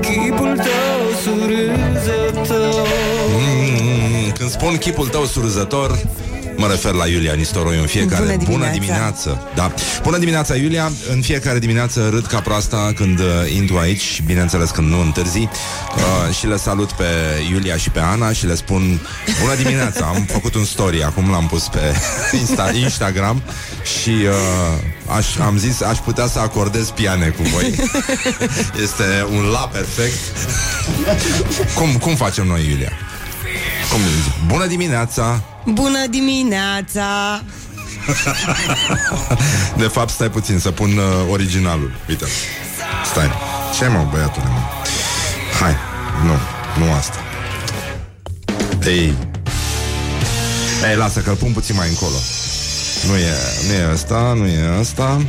Chipul tău surâzător. Mm, când spun chipul tău surâzător Mă refer la Iulia Nistoroiu în fiecare Bună dimineața. Bună dimineață da. Bună dimineața, Iulia În fiecare dimineață râd ca proasta când uh, intru aici și Bineînțeles când nu întârzi uh, Și le salut pe Iulia și pe Ana Și le spun Bună dimineața, am făcut un story Acum l-am pus pe Insta- Instagram Și uh, aș, am zis Aș putea să acordez piane cu voi Este un la perfect cum, cum facem noi, Iulia? Cum zic? Bună dimineața! Bună dimineața! De fapt, stai puțin să pun uh, originalul. Uite. Stai. Ce ai, mă, băiatule, mă? Hai. Nu. Nu asta. Ei. Ei, lasă că-l pun puțin mai încolo. Nu e, nu e asta, nu e asta.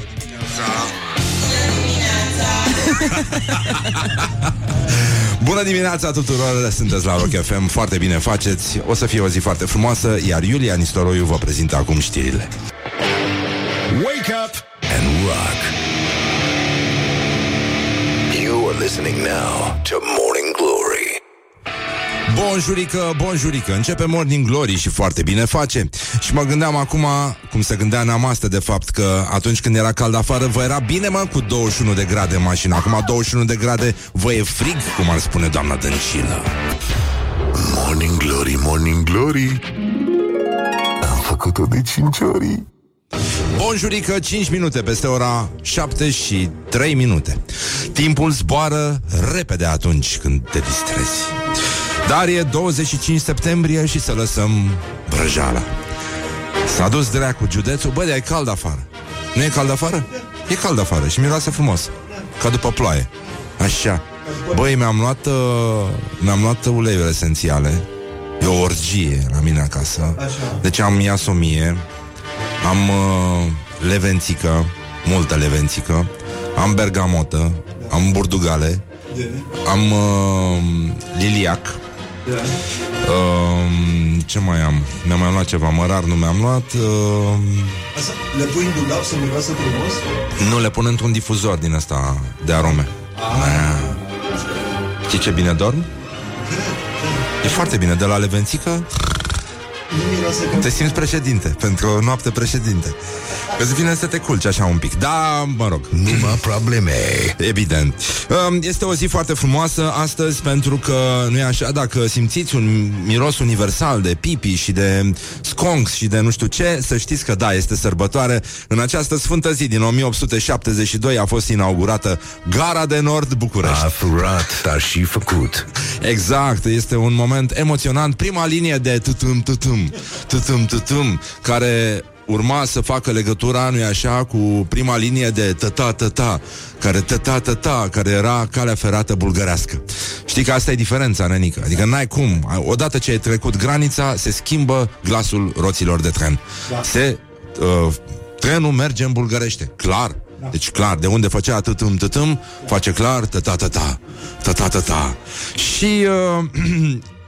Bună dimineața tuturor, sunteți la Rock FM, foarte bine faceți, o să fie o zi foarte frumoasă, iar Iulia Nistoroiu vă prezintă acum știrile. Wake up and rock. You are listening now to Morning Glory. Bonjurică, bonjurică, începe Morning Glory și foarte bine face. Și mă gândeam acum, cum se gândea neamastă de fapt Că atunci când era cald afară, vă era bine mă cu 21 de grade în mașină Acum 21 de grade, vă e frig, cum ar spune doamna Dăncilă. Morning Glory, Morning Glory. Am făcut-o de 5 ori. Bonjurică, 5 minute peste ora 7 și 3 minute. Timpul zboară repede atunci când te distrezi Dar e 25 septembrie și să lăsăm brăjala S-a dus dreacul județul. Bă, dar e cald afară. Nu e cald afară? E cald afară și miroase frumos Ca după ploaie. Așa. Băi, mi-am luat uh, Mi-am luat uleiuri esențiale. E o orgie la mine acasă. Așa. Deci am iasomie Am uh, levențică Multă levențică. Am bergamotă Am burdugale. De, Am uh, liliac. de, uh, Ce mai am? Mi-am mai luat ceva Mărar nu mi-am luat uh, Asta, le pui în dulap să miroasă frumos? Nu le pun într-un difuzor din asta De arome ah. Știi ce bine dorm? E foarte bine, de la levențică Nu miroase ca... Te simți președinte Pentru o noapte președinte Îți vine să te culci așa un pic Da, mă rog Numai probleme. Evident. Um, Este o zi foarte frumoasă astăzi pentru că, nu e așa, dacă simțiți un miros universal de pipi și de sconks și de nu știu ce, să știți că da, este sărbătoare. În această sfântă zi din 1872 a fost inaugurată Gara de Nord București. A furat, dar și făcut. Exact, este un moment emoționant. Prima linie de tutum tutum, tutum tutum, care urma să facă legătura, nu-i așa, cu prima linie de tăta tăta, care tăta tăta, care era calea ferată bulgărească. Știi că asta e diferența, nenică. Adică n-ai cum. Odată ce ai trecut granița, se schimbă glasul roților de tren. Se... Uh, trenul merge în bulgărește. Clar. Deci clar, de unde făcea tătâm tătâm, face clar tăta tăta, tăta tăta. Și uh, Bri-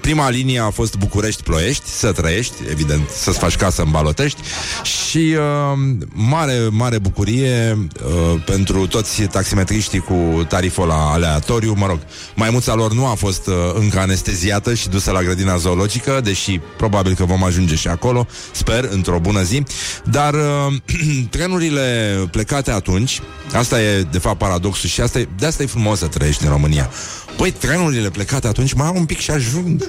Prima linie a fost București-Ploiești Să trăiești, evident, să-ți faci casă în Balotești. Și uh, mare, mare bucurie uh, Pentru toți taximetriștii Cu tariful la aleatoriu. Mă rog, maimuța lor nu a fost uh, Încă anesteziată și dusă la grădina zoologică Deși probabil că vom ajunge și acolo Sper, într-o bună zi. Dar uh, trenurile plecate atunci Asta e de fapt paradoxul Și asta e, de asta e frumos să trăiești în România Băi, trenurile plecate atunci mai au un pic și ajung.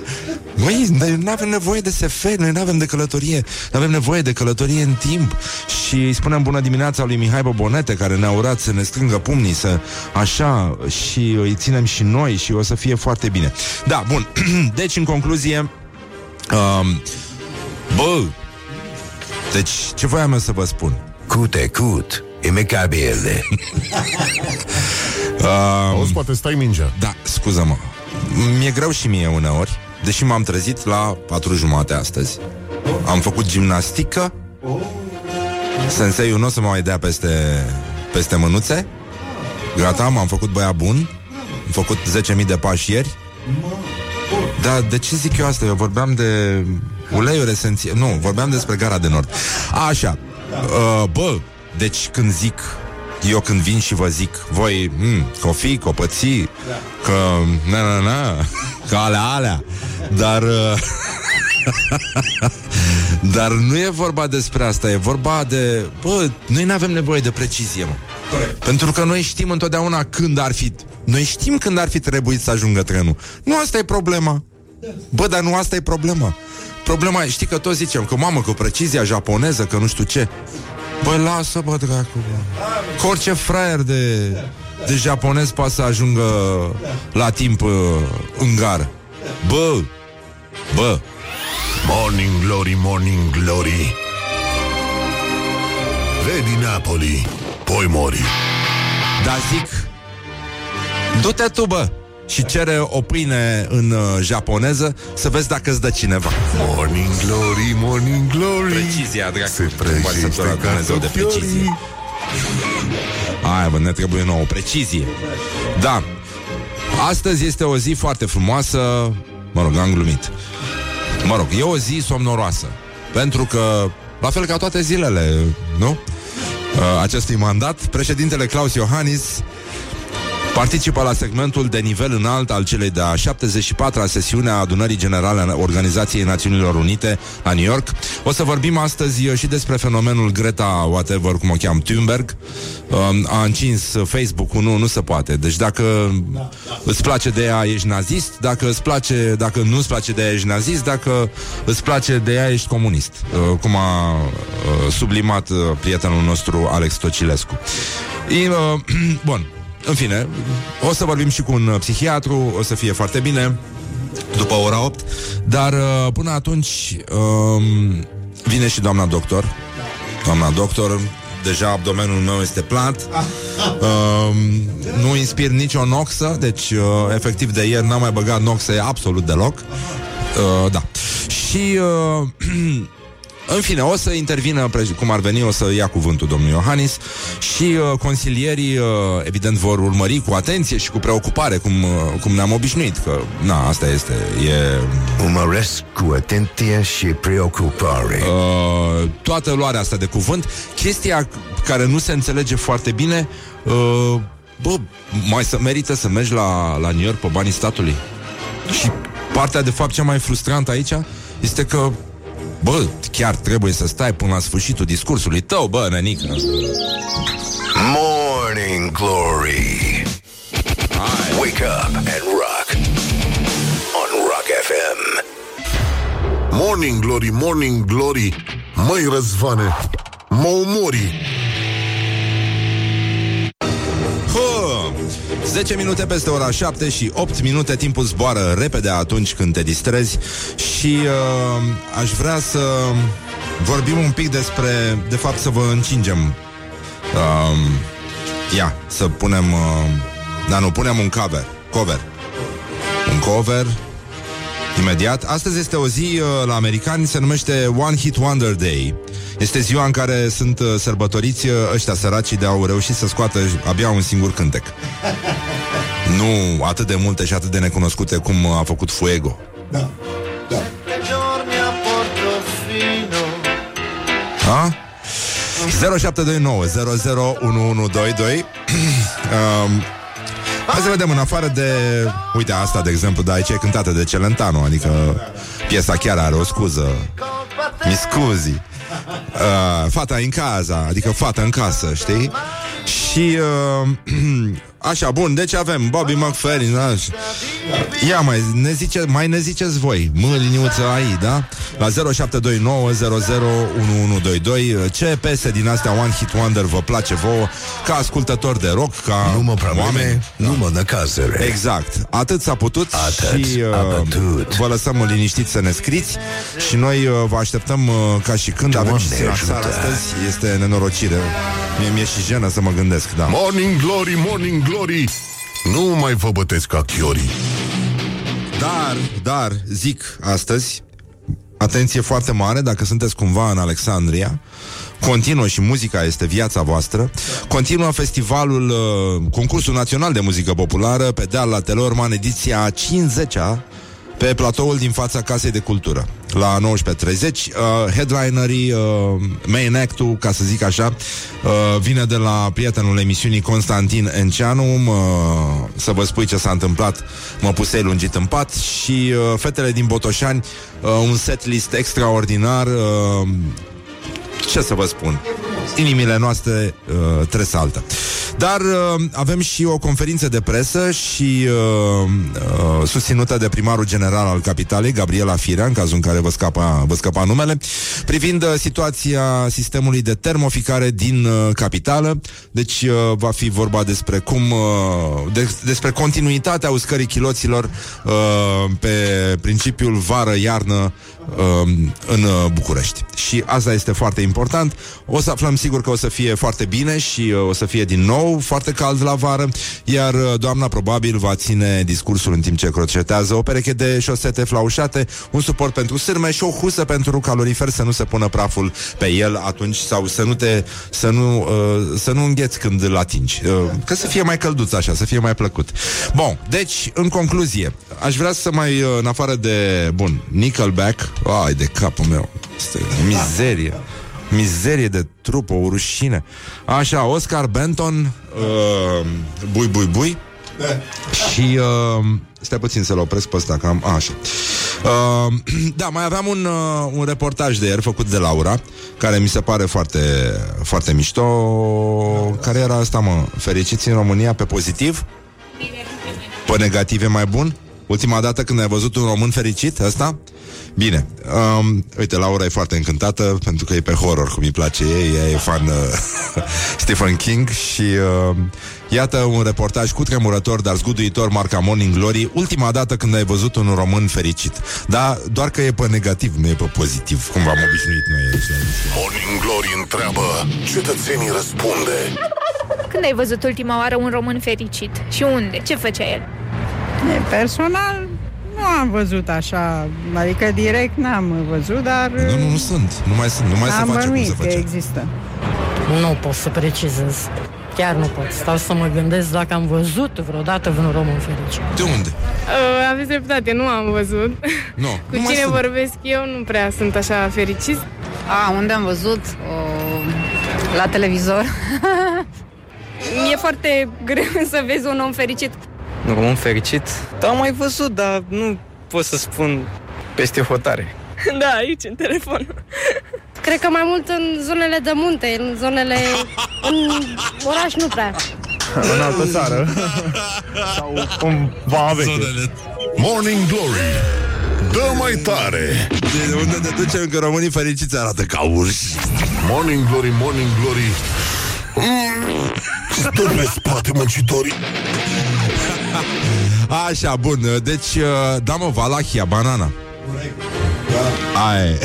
Băi, noi nu avem nevoie de SF, noi nu avem de călătorie, nu avem nevoie de călătorie în timp. Și îi spunem bună dimineața lui Mihai Bobonete, care ne-a urat să ne strângă pumnii, să așa, și îi ținem și noi și o să fie foarte bine. Da, bun. deci, în concluzie, um, bă, deci, ce voiam eu să vă spun? Cute, cut. Imecabile. Uh, Auzi, poate stai mingea. Da, scuză-mă. Mi-e greu și mie uneori, deși m-am trezit la patru jumate astăzi. Am făcut gimnastică. Senseiul nu o să mă mai dea peste, peste mânuțe. Gata, m-am făcut băia bun. Am făcut 10.000 de pași ieri. Dar de ce zic eu asta? Eu vorbeam de uleiuri esențiale. Nu, vorbeam despre gara de nord. Așa. Uh, bă, deci când zic Eu când vin și vă zic Voi, hmm, cofi, copății Că, na, na, na Că alea, alea. Dar uh, Dar nu e vorba despre asta E vorba de Bă, noi nu avem nevoie de precizie, mă. Corect. Pentru că noi știm întotdeauna când ar fi Noi știm când ar fi trebuit să ajungă trenul. Nu asta e problema. Bă, dar nu asta e problema. Problema e, știi că toți zicem că mamă, că precizia japoneză, că nu știu ce Bă, lasă, bă, dracu, bă. Că orice fraier de, de japonez poate să ajungă la timp uh, în gară. Bă, bă, Morning Glory, Morning Glory. Vedi Napoli, poi mori. Dar zic Du-te tu, bă și cere o pâine în uh, japoneză Să vezi dacă îți dă cineva. Morning Glory, Morning Glory. Precizia, dracu Se prăjește Învățătura Dumnezeu de precizie. Cartofiorii Aia, bă, ne trebuie nouă precizie. Da. Astăzi este o zi foarte frumoasă. Mă rog, am glumit. Mă rog, e o zi somnoroasă. Pentru că, la fel ca toate zilele Nu? Uh, Acestui mandat Președintele Claus Iohannis Participă la segmentul de nivel înalt al celei de-a 74-a sesiune a adunării generale a Organizației Națiunilor Unite la New York. O să vorbim astăzi uh, și despre fenomenul Greta, whatever, cum o cheam, Thunberg. Um, A încins Facebook-ul, nu, nu se poate. Deci dacă îți place de ea, ești nazist, dacă îți place, dacă nu îți place de ea, ești nazist, dacă îți place de ea, ești comunist. Uh, Cum a uh, sublimat uh, prietenul nostru Alex Tocilescu. E, uh, Bun, în fine, o să vorbim și cu un uh, psihiatru, o să fie foarte bine după ora 8, dar uh, până atunci um, vine și doamna doctor. Doamna doctor, deja abdomenul meu este plat. Um, nu inspir nicio noxă, deci uh, efectiv de ieri n-am mai băgat noxe absolut deloc. Uh, da. Și uh, În fine, o să intervină, preș- cum ar veni, o să ia cuvântul domnul Iohannis și uh, consilierii, uh, evident, vor urmări cu atenție și cu preocupare, cum, uh, cum ne-am obișnuit, că, na, asta este, e Urmăresc cu atenție și preocupare. uh, toată luarea asta de cuvânt. Chestia care nu se înțelege foarte bine, uh, bă, mai să merită să mergi la, la New York pe banii statului? Și partea, de fapt, cea mai frustrantă aici este că Bă, chiar trebuie să stai până la sfârșitul discursului tău, bă, nenică. Morning Glory. Hai. Wake up and rock. On Rock FM. Morning Glory, Morning Glory Măi răzvane Mă umori 10 minute peste ora 7 și 8 minute Timpul zboară repede atunci când te distrezi Și uh, aș vrea să vorbim un pic despre De fapt să vă încingem uh, Ia, să punem uh, Da, nu, punem un cover Cover Un cover Imediat. Astăzi este o zi uh, la americani, se numește One Hit Wonder Day. Este ziua în care sunt uh, sărbătoriți uh, ăștia săracii de au reușit să scoată abia un singur cântec. Nu atât de multe și atât de necunoscute cum uh, a făcut Fuego. Da. 0729 001122 um, Hai să vedem, în afară de... Uite, asta, de exemplu, de aici e cântată de Celentano Adică piesa chiar are o scuză Mi scuzi uh, Fata în casa Adică fata în casă, știi? Și uh, Așa, bun, deci avem Bobby McFerrin da? Ia mai ne, zice, mai ne ziceți voi Mă, liniuță ai, da? La 0729001122 Ce piese din astea One Hit Wonder vă place vouă Ca ascultător de rock Ca Nu mă probleme, oameni nu mă năcazere. Exact, atât s-a putut Atât și a uh, putut. vă lăsăm liniștiți să ne scriți și noi uh, vă așteptăm uh, ca și când avem și Doamne seara ajută. astăzi. Este nenorocire. Mie mi-e și jenă să mă gândesc, da. Morning Glory, Morning Glory Nu mai vă bătesc ca chiorii. Dar, dar, zic astăzi, atenție foarte mare dacă sunteți cumva în Alexandria, continuă și muzica este viața voastră, continuă festivalul, uh, concursul național de muzică populară pe deal la Telorman, ediția 50-a pe platoul din fața Casei de Cultură, la 19.30. Uh, headlinerii, uh, main act ca să zic așa, uh, vine de la prietenul emisiunii Constantin Enceanu, uh, să vă spui ce s-a întâmplat, mă pusei lungit în pat și uh, fetele din Botoșani, uh, un set list extraordinar, uh, ce să vă spun, inimile noastre uh, tresaltă. Dar uh, avem și o conferință de presă și uh, uh, susținută de primarul general al capitalei, Gabriela Firea, în cazul în care vă scapa, vă scapa numele, privind uh, situația sistemului de termoficare din uh, capitală. Deci uh, va fi vorba despre cum uh, de, despre continuitatea uscării chiloților uh, pe principiul vară-iarnă uh, în uh, București. Și asta este foarte important. O să aflăm sigur că o să fie foarte bine și uh, o să fie din nou foarte cald la vară, iar uh, doamna probabil va ține discursul în timp ce crocetează o pereche de șosete flaușate, un suport pentru sârme și o husă pentru calorifer să nu se pună praful pe el atunci sau să nu te să nu, uh, să nu îngheți când îl atingi. Uh, că să fie mai călduț așa, să fie mai plăcut. Bun, deci, în concluzie, aș vrea să mai, uh, în afară de, bun, Nickelback, ai de capul meu, este o mizerie. Mizerie de trup, o rușine. Așa, Oscar Benton, uh, bui, bui, bui. Și uh, Stai puțin să-l opresc pe ăsta, că am... A, așa. Uh, da, mai aveam un, uh, un reportaj de ieri făcut de Laura, care mi se pare foarte, foarte mișto. Care era asta, mă? Fericiți în România pe pozitiv? Pe negativ e mai bun? Ultima dată când ai văzut un român fericit, ăsta? Bine, um, uite, Laura e foarte încântată pentru că e pe horror, cum îi place ei, ea e fan uh, Stephen King și uh, iată un reportaj cu tremurător, dar zguduitor, marca Morning Glory, ultima dată când ai văzut un român fericit. Da, doar că e pe negativ, nu e pe pozitiv, cum v-am obișnuit noi aici. Morning Glory întreabă, cetățenii răspunde. Când ai văzut ultima oară un român fericit? Și unde? Ce făcea el? Personal, nu am văzut așa, adică direct n-am văzut, dar Nu, nu, nu sunt, nu mai sunt, nu mai se am face cum bănuit se că face. există. Nu pot să precizez. Chiar nu pot. Stau să mă gândesc dacă am văzut vreodată vreun român fericit. De unde? Uh, aveți dreptate, nu am văzut. Nu, Cu nu mai cine sunt. vorbesc eu nu prea sunt așa fericiți. A, unde am văzut? O, la televizor. E foarte greu să vezi un om fericit. Un român fericit? Da, am mai văzut, dar nu pot să spun peste hotare. da, aici, în telefon. Cred că mai mult în zonele de munte, în zonele... în oraș nu prea. În altă țară. Sau cumva veche. Zonele. Morning Glory Dă mai tare De unde ne ducem că românii fericiți arată ca urși. Morning Glory, Morning Glory mm, Stă pe spate muncitorii Așa, bun, deci, uh, da mă, Valahia, banana. Ai.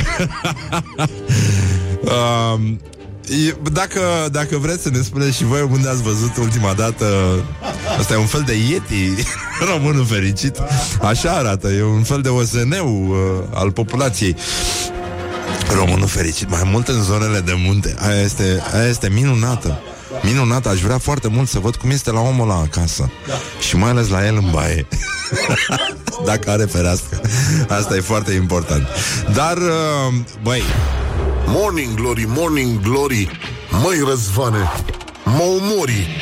um, e- dacă, dacă vreți să ne spuneți și voi unde ați văzut ultima dată Asta e un fel de Yeti Românul fericit Așa arată, e un fel de OSN-ul uh, Al populației Românul fericit, mai mult în zonele de munte Aia este, aia este minunată Minunată, aș vrea foarte mult să văd cum este la omul ăla acasă. Și mai ales la el în baie. Dacă are fereastră Asta e foarte important. Dar, uh, băi. Morning Glory, Morning Glory. Măi răzvane Mă omori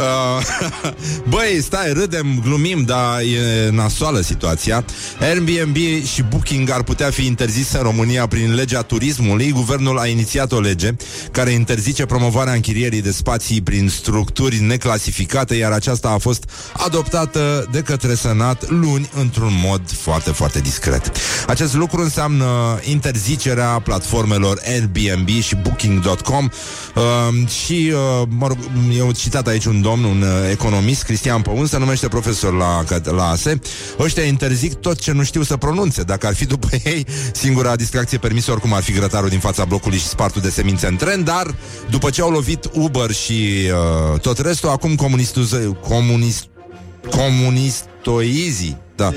Uh, Băi, stai, râdem, glumim, dar e nasoală situația. Airbnb și Booking ar putea fi interzise în România prin legea turismului. Guvernul a inițiat o lege care interzice promovarea închirierii de spații prin structuri neclasificate, iar aceasta a fost adoptată de către Senat luni într-un mod foarte, foarte discret. Acest lucru înseamnă interzicerea platformelor Airbnb și Booking.com uh, și, uh, mă rog, eu citat aici un domn, un uh, economist, Cristian Păun, se numește profesor la, la ASE. Ăștia interzic tot ce nu știu să pronunțe. Dacă ar fi după ei, singura distracție permisă oricum ar fi grătarul din fața blocului și spartul de semințe în tren, dar după ce au lovit Uber și uh, tot restul, acum comunistul, comunist, comunistoizii da.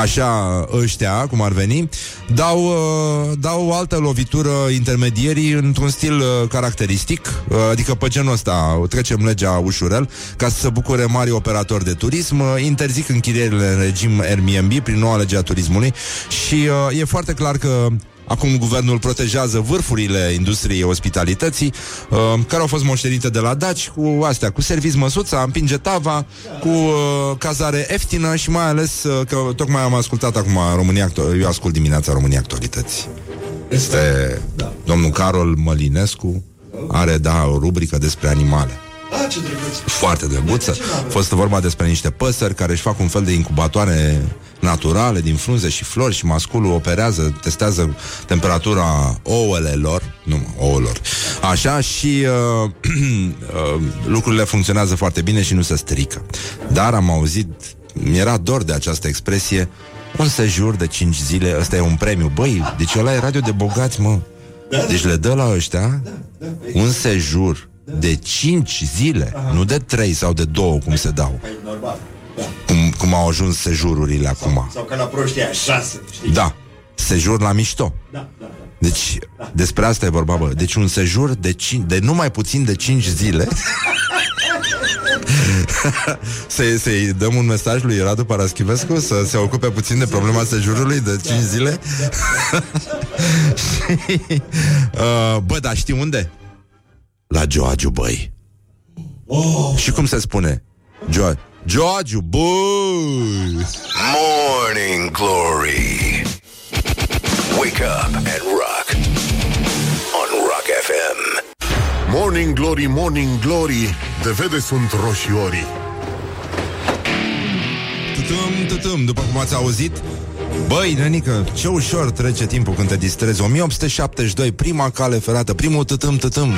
Așa, ăștia, cum ar veni, dau, uh, dau o altă lovitură intermedierii într-un stil uh, caracteristic, uh, adică pe genul ăsta trecem legea ușurel, ca să se bucure mari operatori de turism, uh, interzic închirierile în regim Airbnb prin noua lege a turismului și uh, e foarte clar că Acum guvernul protejează vârfurile industriei ospitalității, uh, care au fost moștenite de la Daci, cu astea, cu servici măsuța, împinge tava, cu uh, cazare ieftină și mai ales uh, că tocmai am ascultat acum România Actu- eu ascult dimineața România Actualități. Este domnul Carol Mălinescu, are, da, o rubrică despre animale. Ah, ce drăguț. Foarte drăguță. A fost vorba despre niște păsări care își fac un fel de incubatoare naturale din frunze și flori și masculul operează, testează temperatura ouălelor, nu mă, ouălor, așa și uh, uh, lucrurile funcționează foarte bine și nu se strică. Dar am auzit, mi-era dor de această expresie, un sejur de 5 zile, ăsta e un premiu. Băi, deci ăla e radio de bogați, mă. Deci le dă la ăștia un sejur de 5 zile, nu de 3 sau de 2, cum se dau. Păi, normal. Da. Cum, cum au ajuns sejururile acum. Sau ca la proștii aia, șase, știi? Da, sejur la mișto. Da, da, da. Deci, despre asta e vorba, bă. Deci un sejur de, cin- de nu mai puțin de 5 zile. să, să-i dăm un mesaj lui Radu Paraschivescu să se ocupe puțin de problema sejurului de 5 zile. Și, uh, bă, dar știi unde? La Joagiu, băi. Oh, Și cum se spune? Jo- Joagiu, băi! Morning Glory. Wake up and rock. On Rock FM. Morning Glory, Morning Glory De vede sunt roșiorii Tutum, tutum, după cum ați auzit Băi, nenică, ce ușor trece timpul când te distrezi. 1872, prima cale ferată Primul tătâm, tătâm.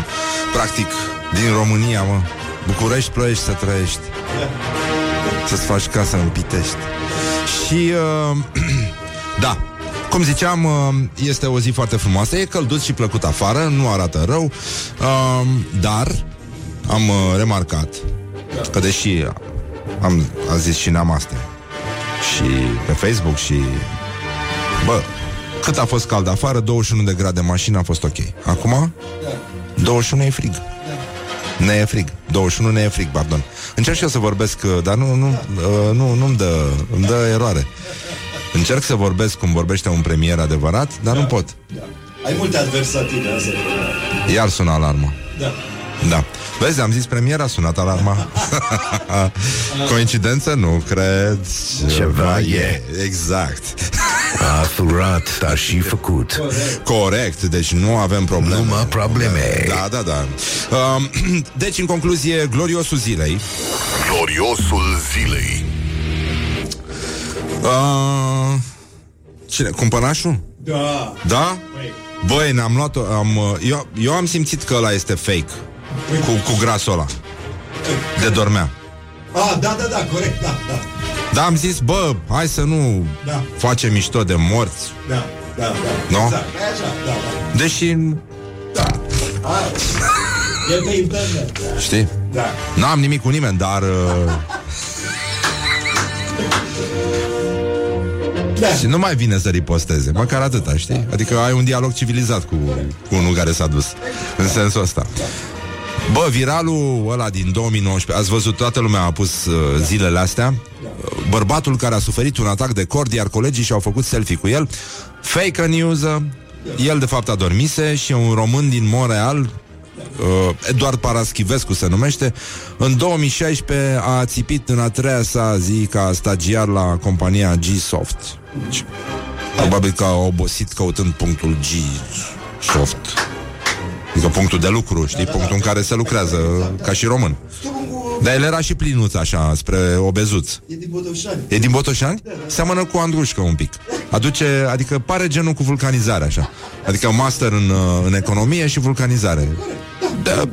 Practic, din România, mă. București, ploiești să trăiești. Să-ți faci casă în Pitești. Și, uh, da cum ziceam, uh, este o zi foarte frumoasă. E călduț și plăcut afară Nu arată rău uh, Dar am uh, remarcat Că deși am, a zis și n-am astea și pe Facebook și... Bă, cât a fost cald afară, 21 de grade mașină a fost ok. Acum, 21 e frig. Ne e frig. 21 ne e frig, pardon. Încerc și eu să vorbesc, uh, dar nu, nu, uh, nu, nu-mi dă, îmi dă eroare. Încerc să vorbesc cum vorbește un premier adevărat, dar nu pot. Ai multe adversatine, asta e. Iar sună alarma. Da. Da. Vezi, am zis premier, a sunat alarma. Coincidență? Nu cred. Ceva e. Exact. A furat, dar și făcut. Corect, deci nu avem probleme. Numai probleme. Da, da, da. Um, deci, în concluzie, gloriosul zilei. Gloriosul zilei Uh, cine? Cumpănașul? Da. Da? Băi, ne-am luat am, uh, eu, eu am simțit că ăla este fake Cu, cu grasul ăla De dormea Ah, da, da, da, corect, da, da. Dar am zis, bă, hai să nu Da. facem mișto de morți Da, da, da. Nu? Exact, e așa, da, da. Deși, Hai. E pe internet. Da. știi, da. n-am nimic cu nimeni, dar uh, Da. Și nu mai vine să riposteze Măcar atâta, știi? Adică ai un dialog civilizat cu, cu unul care s-a dus În sensul ăsta Bă, viralul ăla din 2019 Ați văzut, toată lumea a pus uh, zilele astea. Bărbatul care a suferit un atac de cord Iar colegii și-au făcut selfie cu el. Fake news El de fapt adormise Și e un român din Montreal uh, Eduard Paraschivescu se numește. În 2016 a țipit în a treia sa zi Ca stagiar la compania G-Soft. Deci, Probabil că a obosit căutând punctul G-Soft Adică punctul de lucru, știi? Punctul în care se lucrează ca și român Dar el era și plinuț așa, spre obezuț E din Botoșani. E din Botoșani? Seamănă cu Andrușcă un pic Aduce, adică pare genul cu vulcanizare așa Adică master în, uh, în economie și vulcanizare da,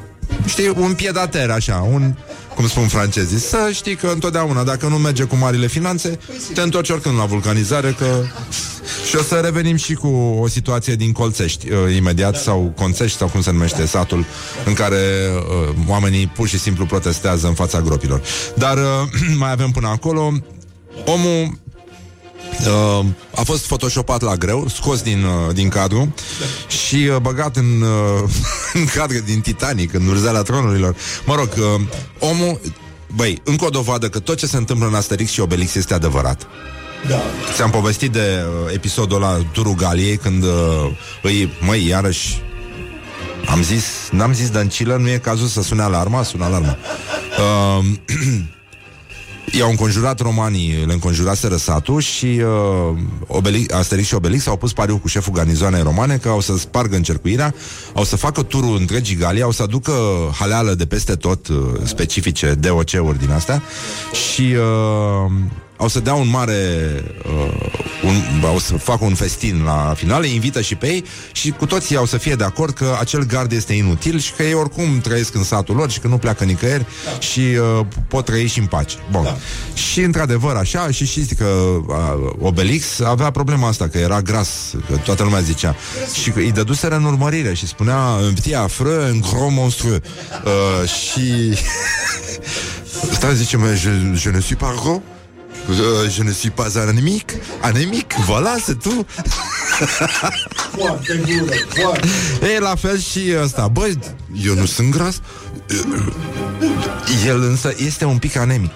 Știi, un piedater așa Un, cum spun francezii Să știi că întotdeauna, dacă nu merge cu marile finanțe Te întorci oricând la vulcanizare Că și o să revenim și cu o situație din Colțești uh, Imediat, sau Conțești Sau cum se numește satul În care uh, oamenii pur și simplu protestează În fața gropilor. Dar uh, mai avem până acolo. Omul Uh, a fost photoshopat la greu, scos din, uh, din cadru și uh, băgat în, uh, în cadru din Titanic, în urzeala tronurilor. Mă rog, uh, omul, băi, încă o dovadă că tot ce se întâmplă în Asterix și Obelix este adevărat. Da. Ți-am povestit de uh, episodul ăla Turul Galiei Când uh, îi, măi, iarăși Am zis, n-am zis Dăncilă Nu e cazul să sune alarma Sună alarma uh, I-au înconjurat romanii Le înconjuraseră satul Și uh, Obelix, Asterix și Obelix Au pus pariu cu șeful garnizoanei romane Că au să spargă încercuirea Au să facă turul întregii Galii Au să aducă haleală de peste tot uh, Specifice DOC-uri din astea Și uh, au să dea un mare uh, un, au să facă un festin la final, îi invită și pe ei și cu toții au să fie de acord că acel gard este inutil și că ei oricum trăiesc în satul lor și că nu pleacă nicăieri da. și uh, pot trăi și în pace. Bun. Da. Și într-adevăr așa și știți că uh, Obelix avea problema asta, că era gras, că toată lumea zicea. Și că îi dăduseră în urmărire și spunea un petit affreux, un gros monstrueux. Uh, și... Stai, zice, mais je, je ne suis pas gros Uh, je ne suis pas anémique Anémique, voilà, c'est tout. Foarte bună, foarte. E la fel și ăsta. Băi, eu nu sunt gras. El însă este un pic anemic.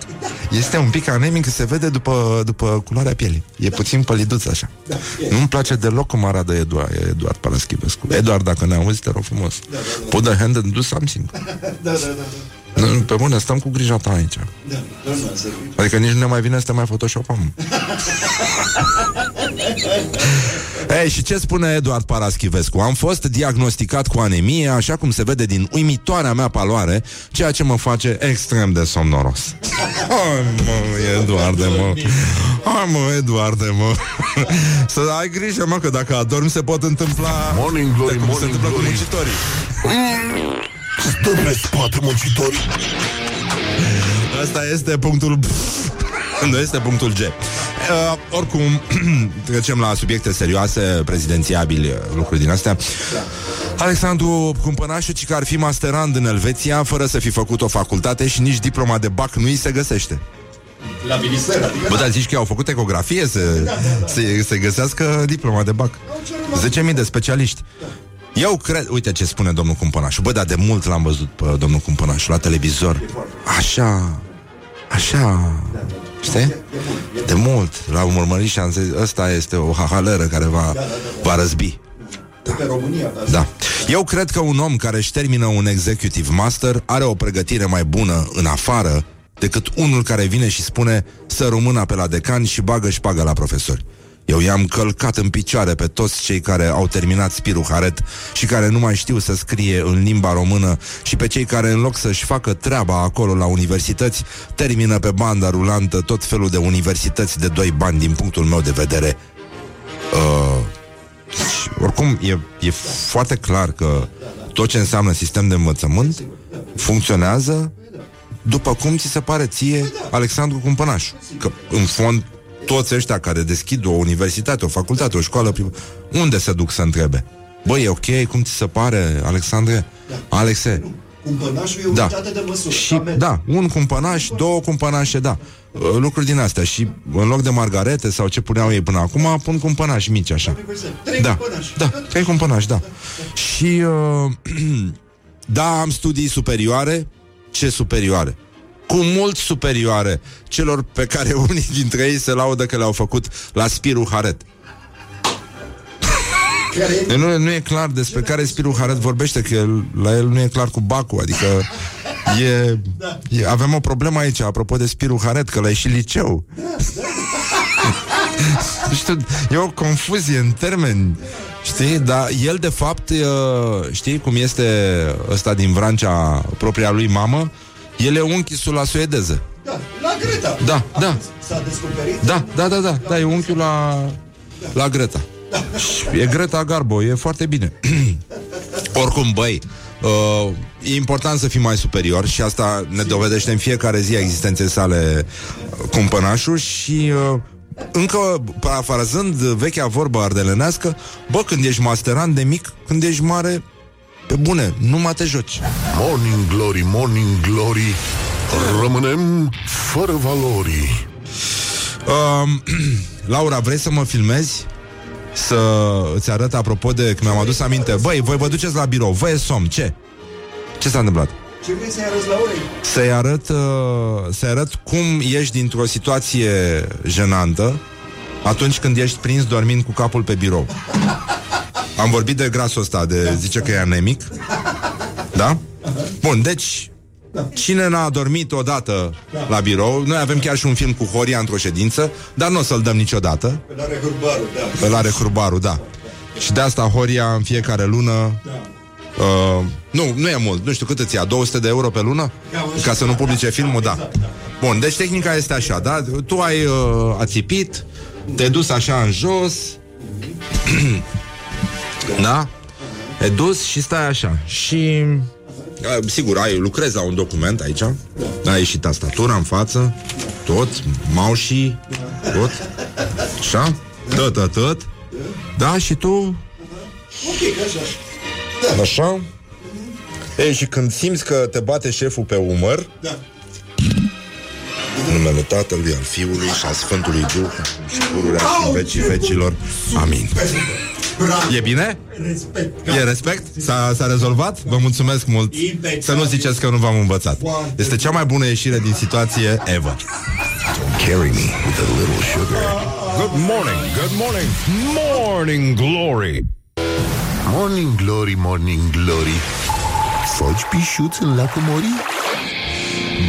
Este un pic anemic Se vede după, după culoarea pielii. E puțin păliduț așa. Nu-mi place deloc cum arată Eduard, Eduard Paraschivescu Eduard, dacă ne auzi, te rog frumos. Put the hand and do something Da, da, da. Nu, Pe bune, stăm cu grija ta aici da. Doamna, să fii. Adică nici nu ne mai vine să te mai photoshopăm Ei, și ce spune Eduard Paraschivescu? Am fost diagnosticat cu anemie, așa cum se vede din uimitoarea mea paloare, ceea ce mă face extrem de somnoros. Hai mă, Eduarde, mă. Hai mă, Eduarde, mă. Să ai grijă, mă, că dacă adormi se pot întâmpla... Morning glory, cum se morning întâmplă cu glory. muncitorii. Stă pe spate muncitorii Asta este punctul nu este punctul G. Uh, oricum, trecem la subiecte serioase, prezidențiabili, lucruri din astea. Alexandru Cumpănașu, ci că ar fi masterand în Elveția, fără să fi făcut o facultate și nici diploma de bac nu îi se găsește. La minister, adică... Bă, dar zici că au făcut ecografie să, să, să găsească diploma de bac. 10.000 de specialiști. Eu cred, uite ce spune domnul Cumpănașu Bă, dar de mult l-am văzut pe domnul Cumpănașu La televizor Așa Așa Știi? De mult L-am urmărit și am zis Ăsta este o hahaleră care va, va răzbi Pe România, da. da. Eu cred că un om care își termină un executive master are o pregătire mai bună în afară decât unul care vine și spune să rămână pe la decan și bagă și pagă la profesori. Eu i-am călcat în picioare pe toți cei care au terminat Spiru Haret și care nu mai știu să scrie în limba română și pe cei care în loc să-și facă treaba acolo la universități, termină pe banda rulantă tot felul de universități de doi bani din punctul meu de vedere. Uh, și oricum, e, e foarte clar că tot ce înseamnă sistem de învățământ funcționează după cum ți se pare ție Alexandru Cumpănașu. Că, în fond, toți ăștia care deschid o universitate, o facultate, o școală primă, unde se duc să întrebe? Băi, e ok, cum ți se pare, Alexandre? Alexe? Cumpănașul e Da. unitate de măsură. Și, Amen. da, un cumpănaș, două cumpănașe, da. Uh, Lucruri din astea. Și în loc de margarete sau ce puneau ei până acum, pun cumpănași mici, așa. Trei Da, cumpănași. da, trei cumpănași, da. Și, uh, da, am studii superioare. Ce superioare? Cu mult superioare celor pe care unii dintre ei se laudă că le-au făcut la Spiru Haret. Care e Nu, nu e clar despre care Spiru Haret vorbește, că el, la el nu e clar cu Bacu, adică e, e, avem o problemă aici, apropo de Spiru Haret, că la e și liceu. Nu știu, e o confuzie în termeni, știi? Dar el, de fapt, e, știi cum este ăsta din Vrancea, propria lui mamă? El e unchisul la suedeză. Da, la Greta. Da, da. S-a descoperit. Da, da, da, da, da, e unchiul la, la Greta. Și E Greta Garbo, e foarte bine. Oricum, băi, uh, e important să fii mai superior și asta ne dovedește în fiecare zi a existenței sale uh, cumpănașul și uh, încă parafrazând vechea vorbă ardelenească, bă, când ești masterant de mic, când ești mare, pe bune, nu mai te joci. Morning Glory, Morning Glory Rămânem fără valori Um, Laura, vrei să mă filmezi? Să îți arăt apropo de că mi-am adus aminte Băi, voi vă duceți la birou, voi e somn, ce? Ce s-a întâmplat? Ce vrei să-i arăți la orei? Să-i arăt, uh, să arăt cum ieși dintr-o situație jenantă Atunci când ești prins dormind cu capul pe birou Am vorbit de grasul ăsta De zice că e anemic. Da? Bun, deci Cine n-a dormit odată la birou Noi avem chiar și un film cu Horia într-o ședință Dar nu o să-l dăm niciodată. Îl are hurbarul, da. Îl are Hurbaru, da. Și de asta Horia în fiecare lună uh, Nu, nu e mult Nu știu cât îți ia, 200 de euro pe lună? Ca să nu publice filmul, da. Bun, deci tehnica este așa, da? Tu ai uh, ațipit Te-ai dus așa în jos Da? E dus și stai așa. Și uh, Sigur, ai, lucrezi la un document aici. Ai și tastatura în față. Tot, maușii Tot. Așa? Tot, tot, tot. Da, și tu? Ok, că așa. Așa? Ei, și când simți că te bate șeful pe umăr Da. În numele Tatălui, al Fiului și al Sfântului Duh Și pururea și în vecii vecilor. Amin Bravo. E bine? Respect. E respect? S-a, s-a rezolvat? Vă mulțumesc mult Impecabil. Să nu ziceți că nu v-am învățat Este cea mai bună ieșire din situație ever Carry me with a little sugar. Good morning, good morning, morning glory. Morning glory, morning glory. Foci pișuț în lacul Mori?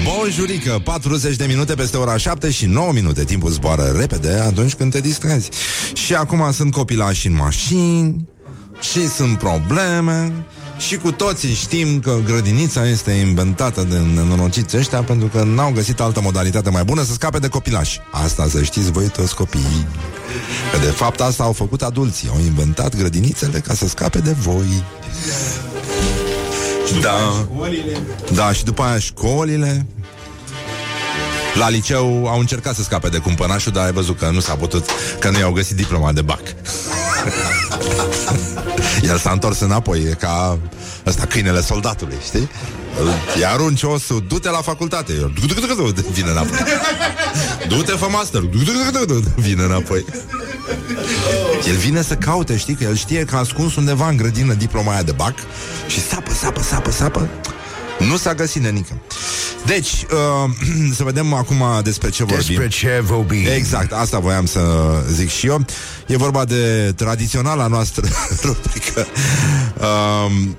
Bonjurică, 40 de minute peste ora 7 și 9 minute. Timpul zboară repede atunci când te distrezi. Și acum sunt copilași în mașini Și sunt probleme Și cu toții știm că grădinița este inventată de nenorociți ăștia Pentru că n-au găsit altă modalitate mai bună să scape de copilași. Asta să știți voi toți copiii Că de fapt asta au făcut adulții. Au inventat grădinițele ca să scape de voi Da, Olile. da, și după aia școlile La liceu au încercat să scape de cumpănașul Dar ai văzut că nu s-a putut Că nu i-au găsit diploma de bac El s-a întors înapoi E ca ăsta câinele soldatului Știi? Îl- Îi arunci osul, du-te la facultate El, Vine înapoi Du-te fă master Vine înapoi el vine să caute, știi, că el știe că a ascuns undeva în grădină diploma aia de bac și sapă, sapă, sapă, sapă. Nu s-a găsit nenică. Deci, uh, să vedem acum despre ce vorbim. Despre ce vorbim? Exact, asta voiam să zic și eu. E vorba de tradiționala noastră rubrică. Um,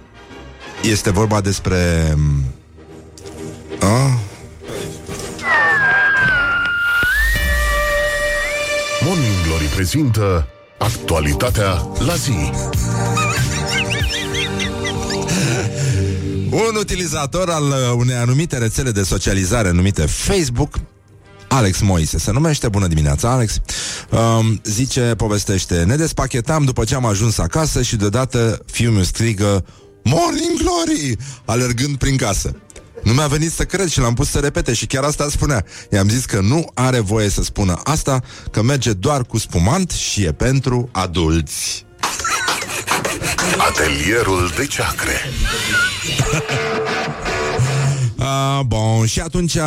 este vorba despre... Uh, prezintă actualitatea la zi. Un utilizator al uh, unei anumite rețele de socializare numite Facebook Alex Moise se numește, bună dimineața Alex. Um, Zice, povestește Ne despachetam după ce am ajuns acasă Și deodată fiul meu strigă Morning Glory Alergând prin casă nu mi-a venit să cred și l-am pus să repete și chiar asta spunea. I-am zis că nu are voie să spună asta, că merge doar cu spumant și e pentru adulți. Atelierul de ceacre. Uh, bun, și atunci, uh,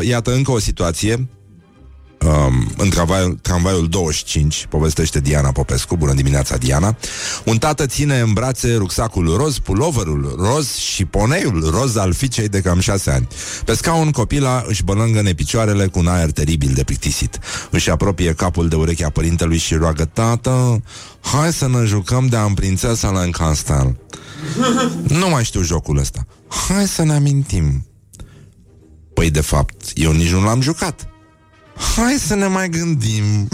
iată încă o situație um, în tramvaiul, tramvaiul 25, povestește Diana Popescu. Bună dimineața, Diana. Un tată ține în brațe rucsacul roz, puloverul roz și poneiul roz al fiicei de cam șase ani. Pe scaun, copila își bălângă picioarele cu un aer teribil de plictisit. Își apropie capul de urechea părintelui și roagă, Tată, hai să ne jucăm de am prințesa la Încastel. nu mai știu jocul ăsta. Hai să ne amintim. Păi, de fapt, eu nici nu l-am jucat. Hai să ne mai gândim.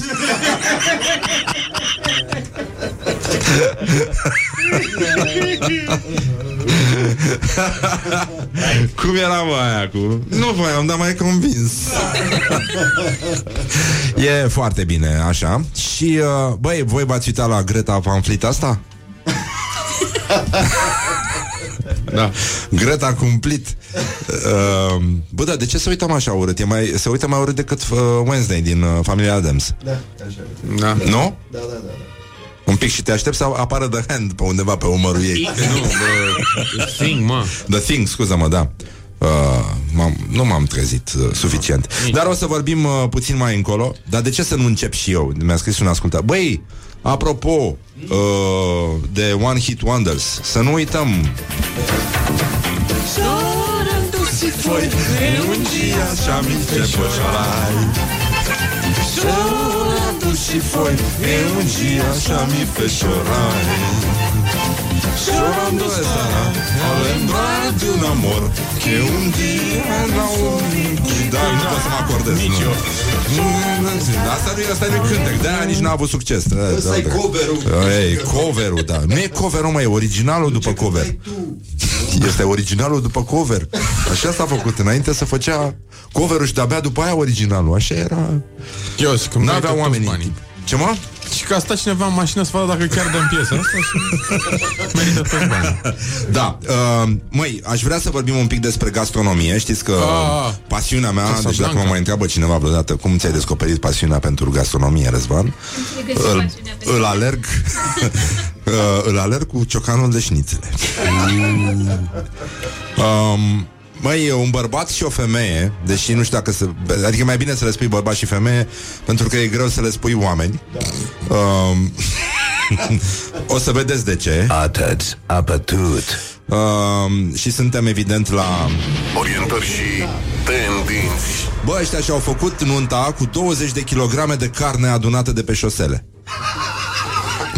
Cum era mă aia cu... Nu voiam, dar mai convins. e foarte bine, așa. Și, uh, băi, voi v-ați uitat la Greta Van Fleet asta? Da. Greta cumplit. Uh, bă, da, de ce să uităm așa urât? E mai, se uită mai urât decât uh, Wednesday din uh, familia Adams. Da, așa. Da. Nu? Da, da, da. Un pic și te aștept să apară The Hand pe undeva pe umărul ei. Nu, the, the thing, mă. The Thing, scuză-mă, da. Uh, m-am, nu m-am trezit uh, suficient. Dar o să vorbim uh, puțin mai încolo. Dar de ce să nu încep și eu? Mi-a scris un ascultat. Băi, apropo uh, de One Hit Wonders, să nu uităm foi um dia já me depois chorar. Chorando se foi, um dia já me fez chorar. Chorando estará ao lembrar de um amor que um dia não Da, nu pot să mă acordez Nici eu Asta nu e, asta nu e cântec De-aia nici n-a avut succes Ăsta e coverul. Ei, coverul, da Nu e coverul, mă, e originalul după cover Este originalul după cover Așa s-a făcut Înainte să făcea coverul și de-abia după aia originalul Așa era Eu, și când N-avea merită oamenii toți banii. Ce mă? Și că a stat cineva în mașină să vadă dacă chiar dăm piesa asta și merită toți banii. Da, uh, măi, aș vrea să vorbim un pic despre gastronomie Știți că Ah. pasiunea mea Deci Casablanca. dacă mă mai întreabă cineva vreodată Cum ți-ai descoperit pasiunea pentru gastronomie, Răzvan? Îl, îl alerg uh, Îl alerg cu ciocanul de șnițele um, Măi, un bărbat și o femeie Deși nu știu dacă să... Adică e mai bine să le spui bărbat și femeie Pentru că e greu să le spui oameni um, O să vedeți de ce Atât, apătut. um, Și suntem evident la Orientări și tendinți. Bă, ăștia și-au făcut nunta cu 20 de kilograme de carne adunată de pe șosele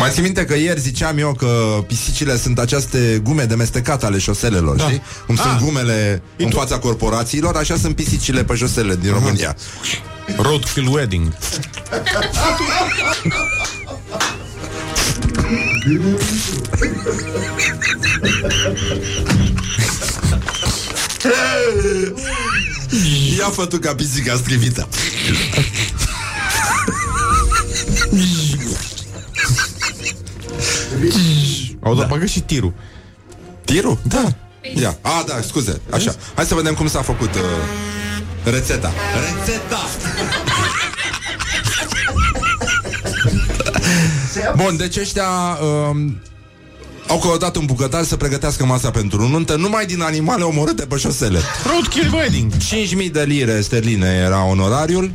mai țin minte că ieri ziceam eu că pisicile sunt aceste gume de mestecat ale șoselelor, da. știi? Cum sunt Ah. gumele în Intu- fața corporațiilor, așa sunt pisicile pe șosele din România. Roadkill Wedding. Ia fă tu ca pisica strivită. Au dat bagă și tirul. Tirul? Da. Ia. A, da, scuze. Așa. Hai să vedem cum s-a făcut uh, rețeta. Rețeta! Bun, deci ăștia um, au căutat un bucătar să pregătească masa pentru nuntă numai din animale omorâte pe șosele. Roadkill Wedding. 5.000 de lire sterline era onorariul,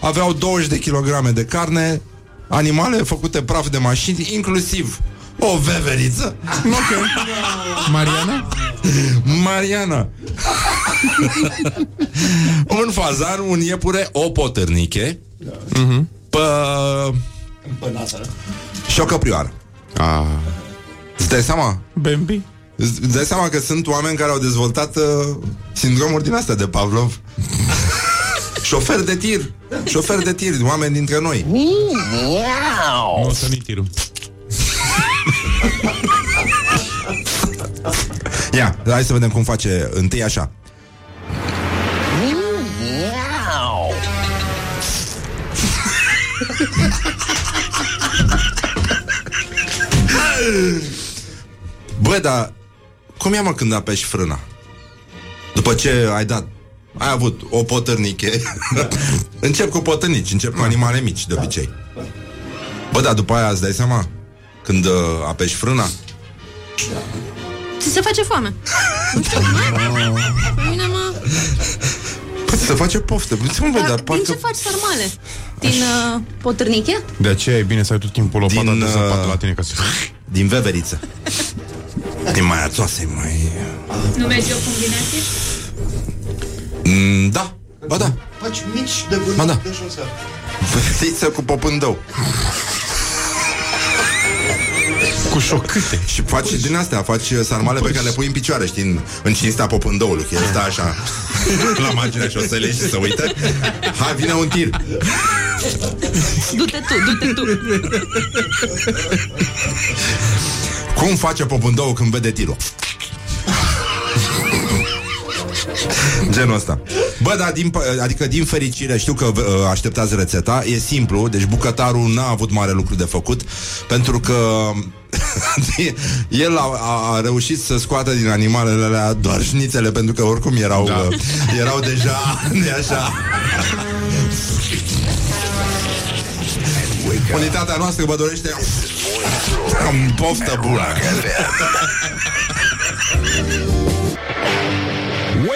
aveau 20 de kilograme de carne, animale făcute praf de mașini, inclusiv o veveriță. Ok. Mariana? Mariana. un fazan, un iepure, o potârniche, Mhm. pă... și o căprioară. Ah. Îți dai seama? Bambi? Îți îți dai seama că sunt oameni care au dezvoltat uh, sindromuri din astea de Pavlov? Șofer de tir Șofer de tir, oameni dintre noi Nu o să nu tirul. Ia, hai să vedem cum face întâi așa. Bă, dar cum e mă când apeși frâna? După ce ai dat ai avut o potârniche. Încep cu potârnici, încep cu animale mici De obicei. Bă, dar după aia îți dai seama Când uh, apeși frâna Ți se face foame. Nu știu, mă? Pe mine mă... Păi se face poftă Uite, mă, bă, Dar dar din parcă ce faci sarmale? Din uh, potârniche? De aceea e bine să ai tot timpul lopata Din, de uh, zăpadă la tine ca să... Din veveriță Din mai ațoase, mai... Nu merge o combinație? Mm, da, ba da Faci mici de Ba da. vânat de șosea. Veveriță cu popândău Cu șocâte. Și faci din astea, faci uh, sarmale pe care le pui în picioare, știi, în, în cinstea popândăului, că el stă așa la marginea șoselei și se uită. Hai, vine un tir. Du-te tu, du-te tu. Cum face popândăul când vede tirul? Genul ăsta. Bă, dar din, pă- adică din fericire Știu că uh, așteptați rețeta E simplu, deci bucătarul n-a avut mare lucru de făcut Pentru că El a, a, a reușit să scoată din animalele alea Doar șnițele Pentru că oricum erau da. uh, Erau deja de așa. Unitatea noastră vă dorește Am poftă bună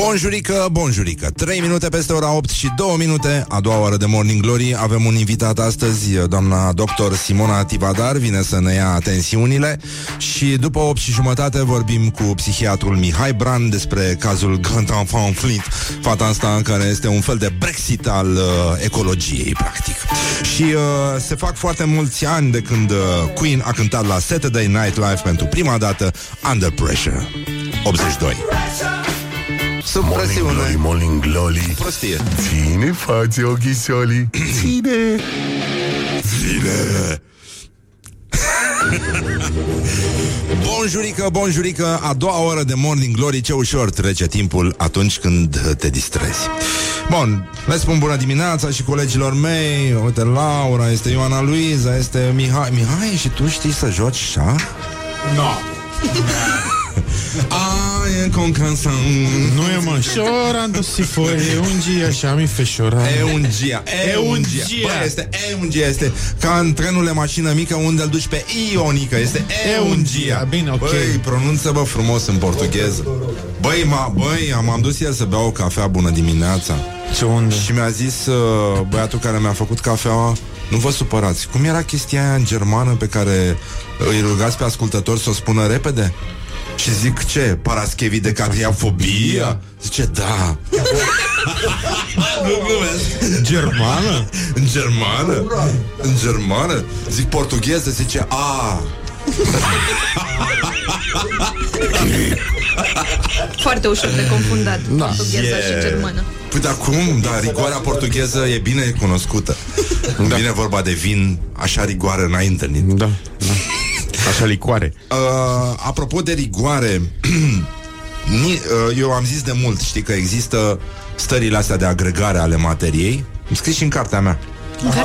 Bonjurică, bonjurică. 3 minute peste ora 8 și 2 minute A doua oră de Morning Glory. Avem un invitat astăzi, doamna doctor Simona Tivadar. Vine să ne ia tensiunile Și după 8 și jumătate Vorbim cu psihiatrul Mihai Bran Despre cazul Grand Enfant Flint Fata asta care este un fel de Brexit Al uh, ecologiei, practic. Și uh, se fac foarte mulți ani De când uh, Queen a cântat la Saturday Night Live Pentru prima dată Under Pressure. 82 Sub Morning presiune. Glory, Morning Glory. Prostie. Ține față ochișorii Ține. Zile Bonjurică, bonjurică A doua oră de Morning Glory Ce ușor trece timpul atunci când te distrezi. Bun, le spun bună dimineața și colegilor mei. Uite, Laura, este Ioana Luiza Este Mihai. Mihai, și tu știi să joci șah? No. Ah, e con canção Nu e mă Chorando se foi un dia și mi fe chorar E un gia, e un gia. gia. Bă, este e un gia, este ca în trenul de mașină mică unde îl duci pe Ionică, este e un gia. Bine, ok. Băi, pronunță bă frumos în portugheză. Băi, ma, băi, am am dus el să beau o cafea bună dimineața. Ce unde? Și mi-a zis uh, băiatul care mi-a făcut cafeaua Nu vă supărați Cum era chestia aia în germană pe care Îi rugați pe ascultători să o spună repede? Și zic ce? Paraschevi de catriafobia? Zice da Nu glumesc Germană? În germană? În germană? Zic portugheză, zice a Foarte ușor de confundat da. Portugheza Yeah. și germană Păi dar cum? Da, rigoarea portugheză e bine cunoscută da. Vine vorba de vin, așa rigoare n-ai întâlnit Da, da. Așa licoare Uh, apropo de rigoare, ni, uh, eu am zis de mult, știi că există stările astea de agregare ale materiei. Am scris și în cartea mea.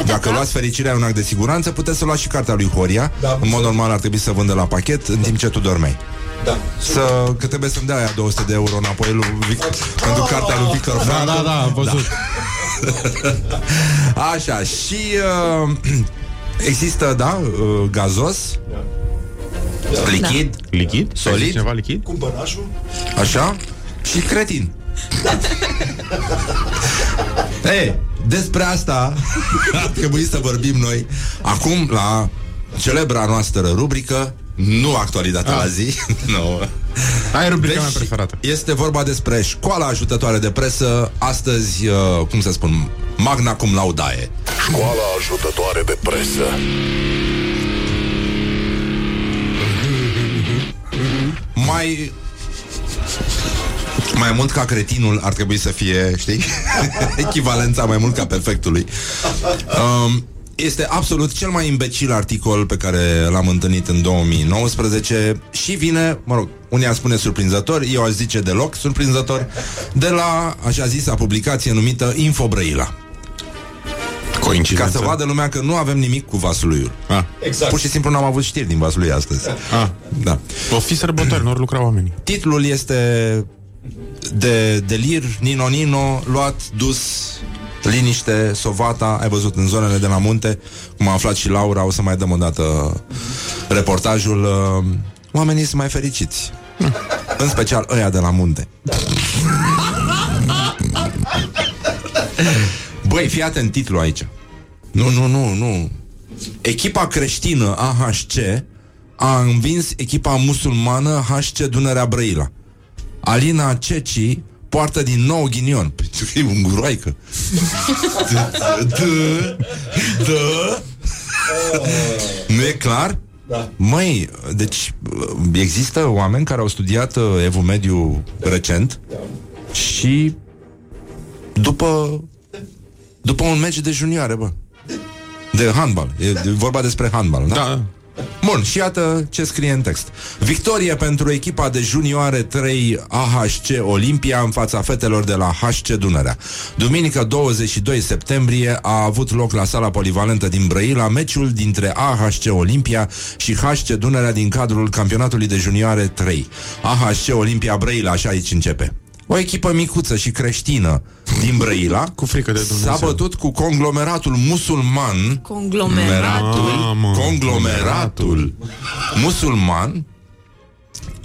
Dacă luați fericirea e un act de siguranță, puteți să luați și cartea lui Horia. Da, în mod normal ar trebui să vândă la pachet în timp ce tu dormeai. Da. Să, că trebuie să-mi dea aia 200 de euro înapoi lui Vic, pentru cartea lui Victor Da, Frankl. da, da, am văzut Așa, și uh, există, da, uh, gazos, lichid, Lichid? Solid? Ai zis Ceva lichid? Cumpănașul? Așa? Și cretin. Ei, despre asta ar trebui să vorbim noi acum la celebra noastră rubrică nu actualitatea la zi. nu. Aia e rubrica Deci, mea preferată Este vorba despre școala ajutătoare de presă Astăzi, uh, cum să spun, magna cum laudae Școala ajutătoare de presă Mai mai mult ca cretinul ar trebui să fie, știi? Echivalența mai mult ca perfectului. Um, este absolut cel mai imbecil articol pe care l-am întâlnit în 2019 și vine, mă rog, unii ar spune surprinzător, eu aș zice deloc surprinzător, de la așa zisa publicație numită Infobrăila. Ca Coincidență să vadă lumea că nu avem nimic cu Vasuluiul. ah. Exact. Pur și simplu n-am avut știri din Vaslui astăzi. Ah. Da. O fi sărbători, nu ori lucra oamenii Titlul este de delir, Nino Nino, luat, dus, liniște, sovata, ai văzut în zonele de la munte, cum a aflat și Laura, o să mai dăm o dată reportajul. uh, Oamenii sunt mai fericiți. În special ăia de la munte. Băi, fii atent titlul aici. Nu, nu, nu, nu. Echipa creștină AHC a învins echipa musulmană HC Dunărea Brăila. Alina Ceci poartă din nou ghinion. Păi tu fii un groaică. Dă, dă, dă. Nu e clar? Da. Măi, deci există oameni care au studiat uh, Evul Mediu recent și după după un meci de junioare, bă. De handbal. E e vorba despre handbal, da? Da, Bun, și iată ce scrie în text. Victorie pentru echipa de junioare 3 AHC Olimpia în fața fetelor de la HC Dunărea. Duminică 22 septembrie a avut loc la sala polivalentă din Brăila meciul dintre AHC Olimpia și HC Dunărea din cadrul campionatului de junioare 3. AHC Olimpia Brăila, așa aici începe. O echipă micuță și creștină din Brăila Cu frică de Dumnezeu. s-a bătut cu conglomeratul musulman Conglomerat conglomeratul, Mamă. conglomeratul musulman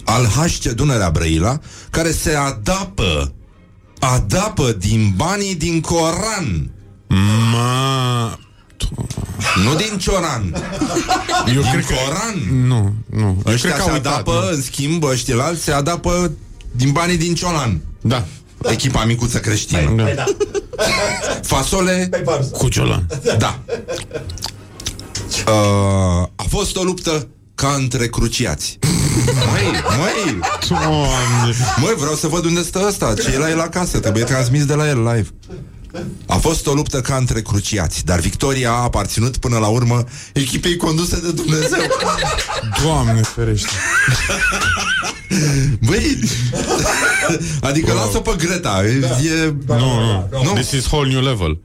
al HC Dunărea Brăila, care se adapă, adapă din banii din Coran. Ma... Nu din Cioran. Eu din cred că... Coran. Nu, nu. Eu Ăștia cred că se au uitat, adapă, nu. în schimb, ăștia se adapă din banii din Ciolan. Da. Echipa micuță creștină. Da. Fasole Cu ciolan. Da. Uh, a fost o luptă ca între cruciați. Măi, măi, Doamne. măi, vreau să văd unde stă ăsta. Ce e la el acasă, trebuie transmis de la el live. A fost o luptă ca între cruciați, dar victoria a aparținut până la urmă echipei conduse de Dumnezeu. Doamne ferește. Băi, adică Wow. lasă pe Greta. E, Nu, nu. Nu. This is whole new level.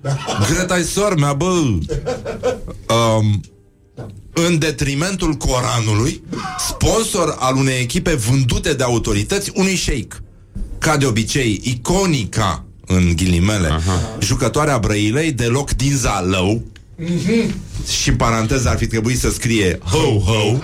Greta e sor mea, bă. Um, în detrimentul Coranului, sponsor al unei echipe vândute de autorități, unui sheik. Ca de obicei, iconica, în ghilimele, Aha. jucătoarea Brăilei, deloc din Zalău, și în paranteză ar fi trebuit să scrie Ho, ho.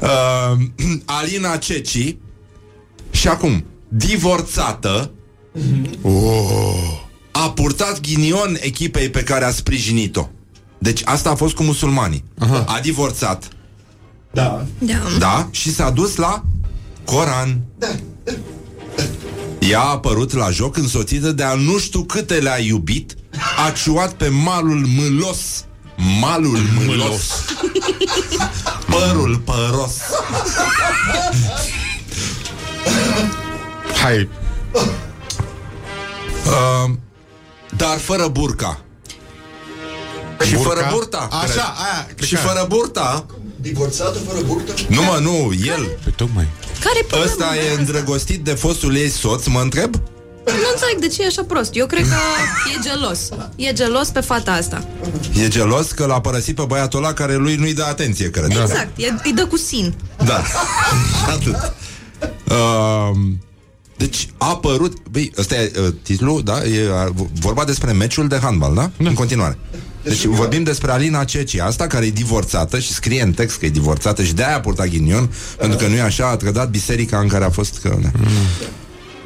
Uh, Alina Ceci. Și acum Divorțată. Oh, A purtat ghinion echipei pe care a sprijinit-o Deci asta a fost cu musulmanii. Aha. A divorțat. Da. Da. Da, și s-a dus la Coran. Ea a apărut la joc însoțită de a nu știu câte le-a iubit A ciuat pe malul mâlos. Malul mâlos. Părul păros. Hai. uh, Dar fără burca Și Burca? fără burta Așa, cred. aia, cred Și că- fără burta Divorțată fără burtă? Nu mă, nu, el Pe tocmai. Care Ăsta e îndrăgostit de fostul ei soț, mă întreb? Nu înțeleg de ce e așa prost. Eu cred că e gelos. E gelos pe fata asta. E gelos că l-a părăsit pe băiatul ăla care lui nu-i dă atenție, cred Exact. E, îi dă cu sin. Da. Atât. Uh, deci a apărut Băi, ăsta e uh, titlul, da? E uh, vorba despre meciul de handbal, da? da. În continuare deci vorbim despre Alina Ceci Asta care e divorțată și scrie în text că e divorțată Și de-aia a purtat ghinion Pentru că nu e așa, a trădat biserica în care a fost că,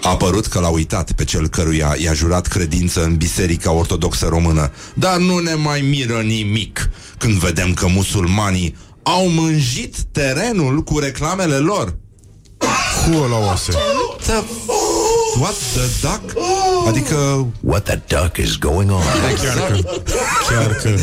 A apărut că l-a uitat pe cel căruia i-a jurat credință în Biserica Ortodoxă Română Dar nu ne mai miră nimic Când vedem că musulmanii au mânjit terenul cu reclamele lor Cu la oase. The What the duck? Adică What the duck is going on? Chiar că. Chiar că.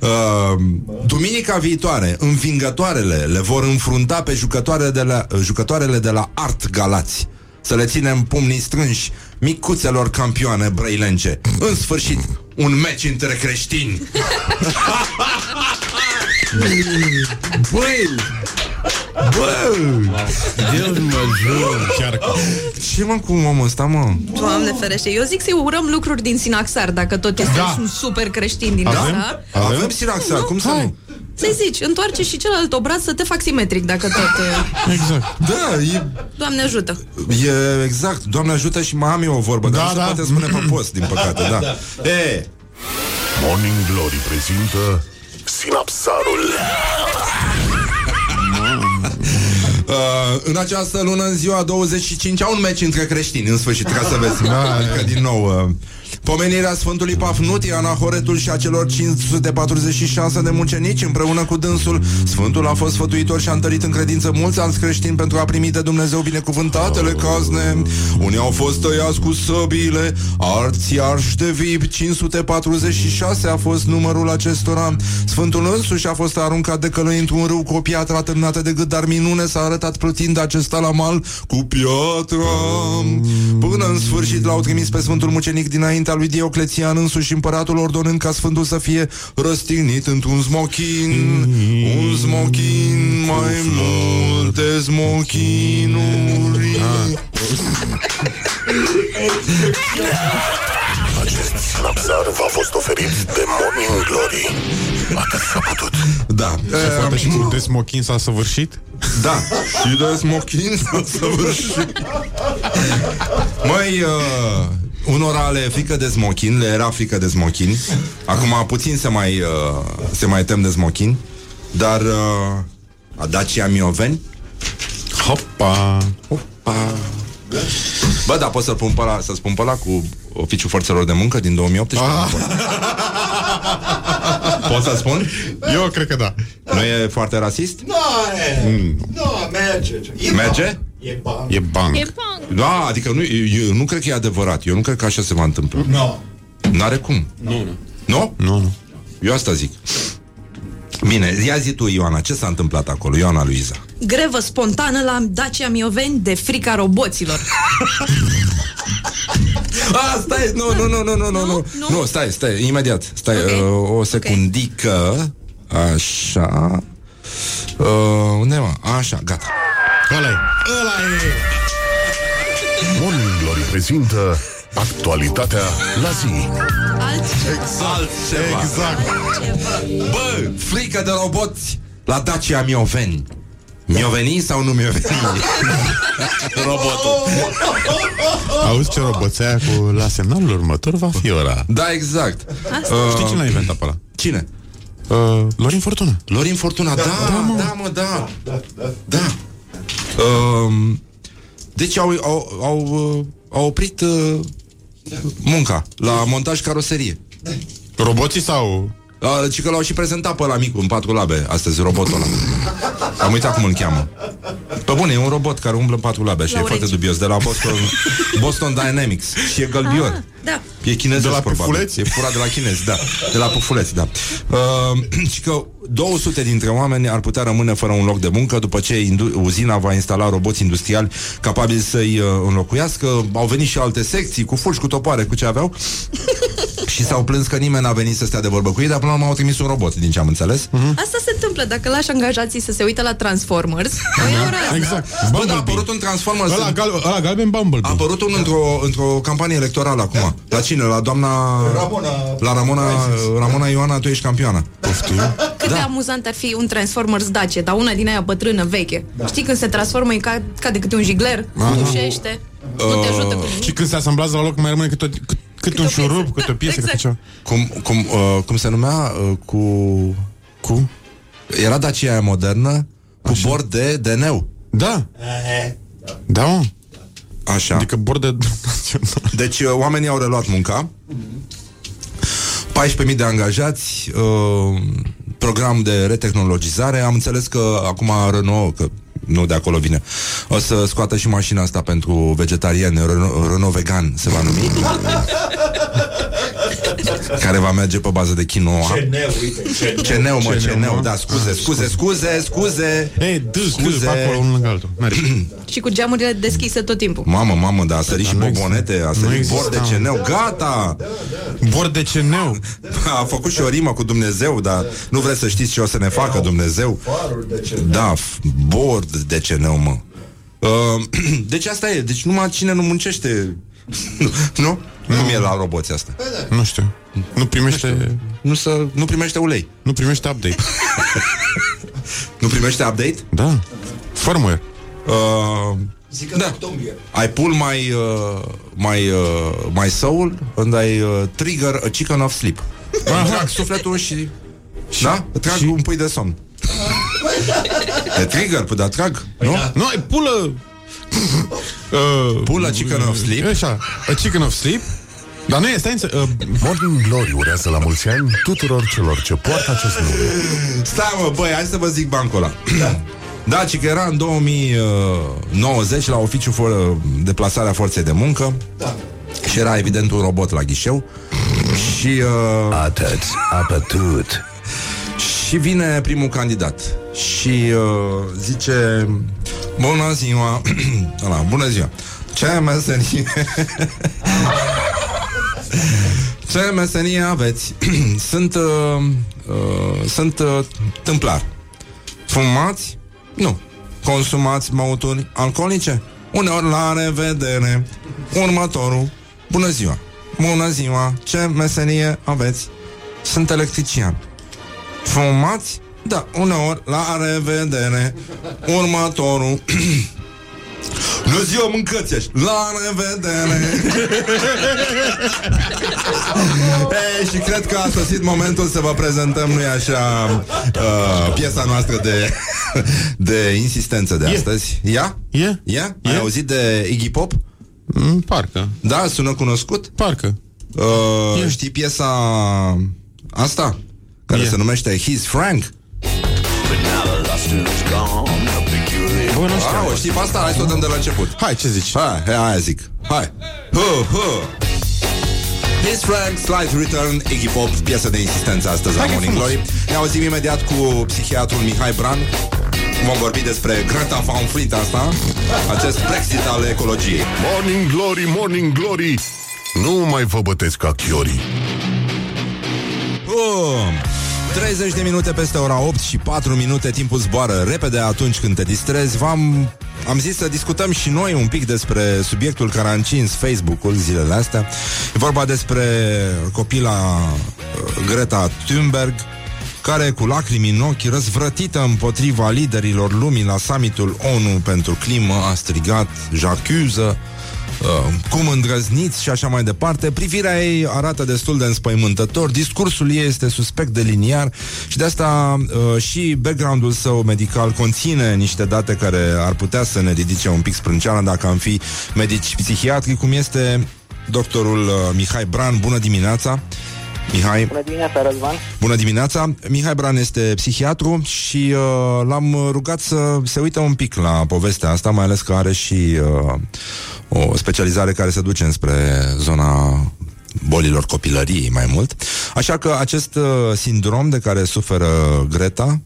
Uh, duminica viitoare, învingătoarele le vor înfrunta pe jucătoarele de la, jucătoarele de la Art Galați. Să le ținem pumnii strânși micuțelor campioane brăilence. În sfârșit, un meci între creștini. Băi! Bă! Deus mă jur. Chiar că. Ce mă cu omul ăsta, mă? Doamne ferește. Eu zic să-i urăm lucruri din Sinaxar, dacă tot este Da. un super creștin din Avem? asta. Avem, Avem sinaxar, cum să nu? Să-i zici, întoarce și celălalt obraz să te fac simetric, dacă tot... uh, Exact. Da, e, Doamne ajută. e exact. Doamne ajută și mai am eu o vorbă, dar Da, nu se da. poate spune pe post, din păcate, da. E, Morning Glory prezintă Sinapsarul Uh, în această lună, în ziua 25, au un meci între creștini, în sfârșit, ca să vezi. Da, adică, din nou, uh, pomenirea Sfântului Pafnuti, Anahoretul și a celor 546 de mucenici, împreună cu dânsul. Sfântul a fost sfătuitor și a întărit în credință mulți alți creștini pentru a primi de Dumnezeu binecuvântatele cazne. Unii au fost tăiați cu săbile, alții arși de vip, 546 a fost numărul acestora. Sfântul însuși a fost aruncat de călăi într-un râu cu o piatră atârnată de gât, dar minune s-a arătat plutind acesta la mal cu piatra. Până în sfârșit l-au trimis pe Sfântul Mucenic dinaintea lui Dioclețian însuși împăratul ordonând ca Sfântul să fie răstignit într-un smochin. Un smochin, mai multe smochinuri. Acest Sinapsar v-a fost oferit de Morning Glory Atât s-a putut Da. Poate și cu desmochin s-a săvârșit? Da, și de smochin s-a săvârșit. Măi, uh, un Unora le e frică de smochin, le era frică de smochin. Acum puțin se mai, uh, se mai tem de smochin. Dar uh, a Dacia Mioveni Hopa! Hopa! Bă, da, pot să pun pe ăla, să spun pe ăla cu oficiul forțelor de muncă din 2018? Ah. Pot să spun? Eu cred că da. Nu e foarte rasist? Nu, mm. nu, merge. E Merge? E bang. E bang. E punk. Da, adică nu, eu nu cred că e adevărat. Eu nu cred că așa se va întâmpla. Nu. N-are cum. Nu, nu. Nu? Nu, nu. Eu asta zic. Bine, ia zi tu, Ioana, ce s-a întâmplat acolo? Ioana Luiza. Grevă spontană la Dacia Mioveni de frica roboților. A, stai, nu, nu, nu, nu, nu, nu, nu, Nu? nu, stai, stai, imediat, stai, Ok. uh, o secundică, așa, uh, unde mă? Așa, gata. Ăla e. Ăla e. Morning Glory prezintă actualitatea la zi. Altceva. Exact. Bă, frică de roboți la Dacia Mioveni. Mioveni sau nu Mioveni? Robotul. Auzi ce roboțea cu la semnalul următor va fi ora. Da, exact. Știi cine l-a inventat pe ăla? Cine? Uh, Lorin Fortuna. Lorin Fortuna, da, da, da, mă, da. Da. Um, deci au, au, au, uh, au oprit uh, munca la montaj caroserie. Roboții sau... Uh, ci că l-au și prezentat pe la micu în patru labe Astăzi, robotul ăla Am uitat cum îl cheamă Pe bune, e un robot care umblă în patru labe Și e Laureci. foarte dubios De la Boston, Boston Dynamics Și e gălbior Ah, da. E chinezesc, De la probabil. pufuleți? E furat de la chinezi, da. De la pufuleți, da. Uh, și că 200 dintre oameni ar putea rămâne fără un loc de muncă după ce indu- uzina va instala roboți industriali capabili să-i uh, înlocuiască. Au venit și alte secții cu fulgi, cu topoare, cu ce aveau. Și s-au plâns că nimeni n-a venit să stea de vorbă cu ei, dar până la urmă au trimis un robot, din ce am înțeles. Asta se întâmplă dacă lași angajații să se uită la Transformers. O iau rază. Exact. Bă, dar a apărut un Transformers Ăla, în- gal- ăla galben Bumblebee. A apărut unul într-o, într-o campanie electorală acum. La cine? La doamna... Ramona. La Ramona, Ramona Ioana, tu ești campioană. Poftim. Cât de amuzant ar fi un Transformers Dacia, dar una din aia bătrână, veche. Știi când se transformă, e ca, ca de câte un jigler, dușește, nu te ajută cu Și nimic. când se asamblează la loc mai rămâne câte, o- cât, cât un o piesă. șurub, câte o piesă, Exact. câte ceva. Cum, cum, uh, cum se numea? Uh, cu... Cu? Era Dacia aia modernă cu Așa. bord de DNU. Da. Da, mă. Așa. Adică bord de... Deci uh, oamenii au reluat munca. 14.000 de angajați, uh, program de retehnologizare. Am înțeles că acum Renault, că nu de acolo vine, o să scoată și mașina asta pentru vegetariani, Renault, Renault vegan se va numi. care va merge pe bază de quinoa. Ceneu, uite, ceneu. Ceneu, mă, Ceneu, ceneu, mă. da, scuze, scuze, scuze, scuze. Ei, dă, scuze, Scuze. pe acolo, unul lângă altul. Mergi. Și cu geamurile deschise tot timpul. Mamă, mamă, da, a sărit și nu exista. bobonete, a Nu sărit exista, bord de mă. ceneu, gata! Bord de ceneu. A făcut și o rimă cu Dumnezeu, dar nu vreți să știți ce o să ne facă Dumnezeu? Farul de ce? Da, f- bord de ceneu, mă. Uh, deci asta e, deci numai cine nu muncește, nu? Nu Cum e la roboți asta? Nu știu. Nu primește... Nu, să, nu primește ulei. Nu primește update. Nu primește update? Da. Firmware. Uh, Zic că Da. în octombrie. I pull my, uh, my, uh, my soul and I uh, trigger a chicken of sleep. Îmi trag sufletul și... da? Trag și- un pui de somn. E trigger, păi da, trag, nu? Nu, e pulă... uh, Pull a chicken of sleep. Așa, a chicken of sleep. Dar nu e, stai înțe... Uh, Morning Glory urează la mulți ani tuturor celor ce poartă acest nume. Stai mă, băi, hai să vă zic bancul ăla. Da, ci că era în 2090 la oficiu for- de plasare a forței de muncă Da. și era evident un robot la ghișeu și, uh, Atât, apătut. și vine primul candidat și uh, zice Bună ziua Ăla, Bună ziua Ce meserie Ce meserie aveți? sunt uh, uh, Sunt uh, tâmplar Fumați? Nu Consumați băuturi alcoolice? Uneori la revedere Următorul Bună ziua Bună ziua Ce meserie aveți? Sunt electrician Fumați? Da, uneori, la revedere Următorul Nu zi o mâncățești La revedere Ei, Și cred că a sosit momentul să vă prezentăm Nu-i așa uh, Piesa noastră de De insistență de E. astăzi Ia? E? Ia? Ai E? auzit de Iggy Pop? Mm, parcă. Da, sună cunoscut? Parcă. Uh, E. știi piesa asta? Care E. se numește He's Frank? Bă, nu știu. Ah, o știi pe asta? Hai să o dăm de la început. Hai, ce zici? Hai, hai, aia zic. Hai. Hu, hu. His Frank, Slight Return, Iggy Pop, piesă de insistență astăzi la Hai că e Morning frumos. Glory. Ne auzim imediat cu psihiatrul Mihai Bran. Vom vorbi despre Greta Van Fleet asta, acest Brexit al ecologiei. Morning Glory, Morning Glory Nu mai vă bătesc ca chiorii Bum! 30 de minute peste ora 8 și 4 minute Timpul zboară repede atunci când te distrezi V-am am zis să discutăm și noi un pic despre subiectul care a încins Facebook-ul zilele astea. E vorba despre copila uh, Greta Thunberg, care cu lacrimi în ochi, răzvrătită împotriva liderilor lumii la summitul ONU pentru climă, a strigat, j'accuză, Uh, cum îndrăzniți și așa mai departe. Privirea ei arată destul de înspăimântător, discursul ei este suspect de liniar și de asta uh, și background-ul său medical conține niște date care ar putea să ne ridice un pic sprânceana dacă am fi medici psihiatri, cum este doctorul uh, Mihai Bran. Bună dimineața! Mihai, Bună dimineața, Răzvan. Bună dimineața! Mihai Bran este psihiatru și uh, l-am rugat să se uită un pic la povestea asta, mai ales că are și uh, o specializare care se duce înspre zona bolilor copilăriei mai mult. Așa că acest uh, sindrom de care suferă Greta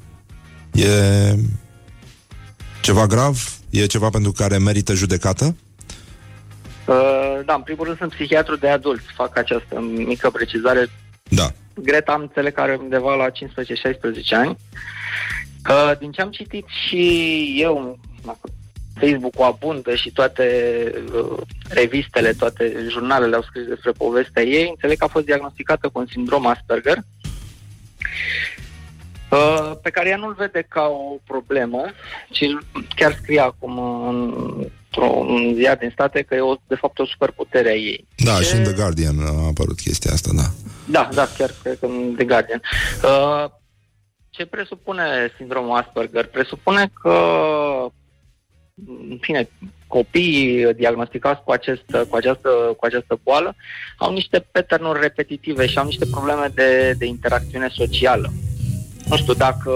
e ceva grav? E ceva pentru care merită judecată? Uh, da, în primul rând sunt psihiatru de adulți. Fac această mică precizare. Da. Greta am înțeleg că are undeva la 15-16 ani. Uh, din ce am citit și eu, Facebook-ul abundă și toate uh, revistele, toate jurnalele au scris despre povestea ei, înțeleg că a fost diagnosticată cu un sindrom Asperger, uh, pe care ea nu-l vede ca o problemă, ci chiar scrie acum într-un ziar din state că e o, de fapt o superputere a ei. Da, Ce- și în The Guardian a apărut chestia asta, da. Da, da, chiar cred că în The Guardian. Uh, ce presupune sindromul Asperger? Presupune că, în fine, copiii diagnosticați cu, acest, cu, această, cu această boală au niște pattern repetitive și au niște probleme de, de interacțiune socială. Nu știu, dacă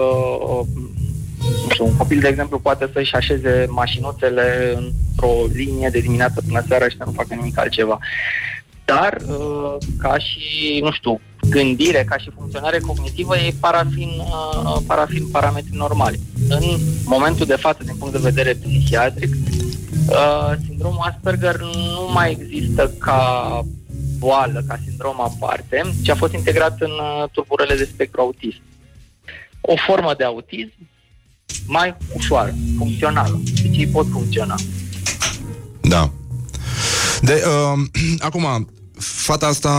nu știu, un copil, de exemplu, poate să-și așeze mașinuțele într-o linie de dimineață până seara și să nu facă nimic altceva. Dar, uh, ca și, nu știu, gândire, ca și funcționare cognitivă, ei parafin, uh, parafin parametri normali. În momentul de față, din punct de vedere psihiatric, uh, sindromul Asperger nu mai există ca boală, ca sindrom aparte, ci a fost integrat în uh, tulburările de spectru autism. O formă de autism mai ușoară, funcțională. Deci ei pot funcționa. Da. De, uh, acum, fata asta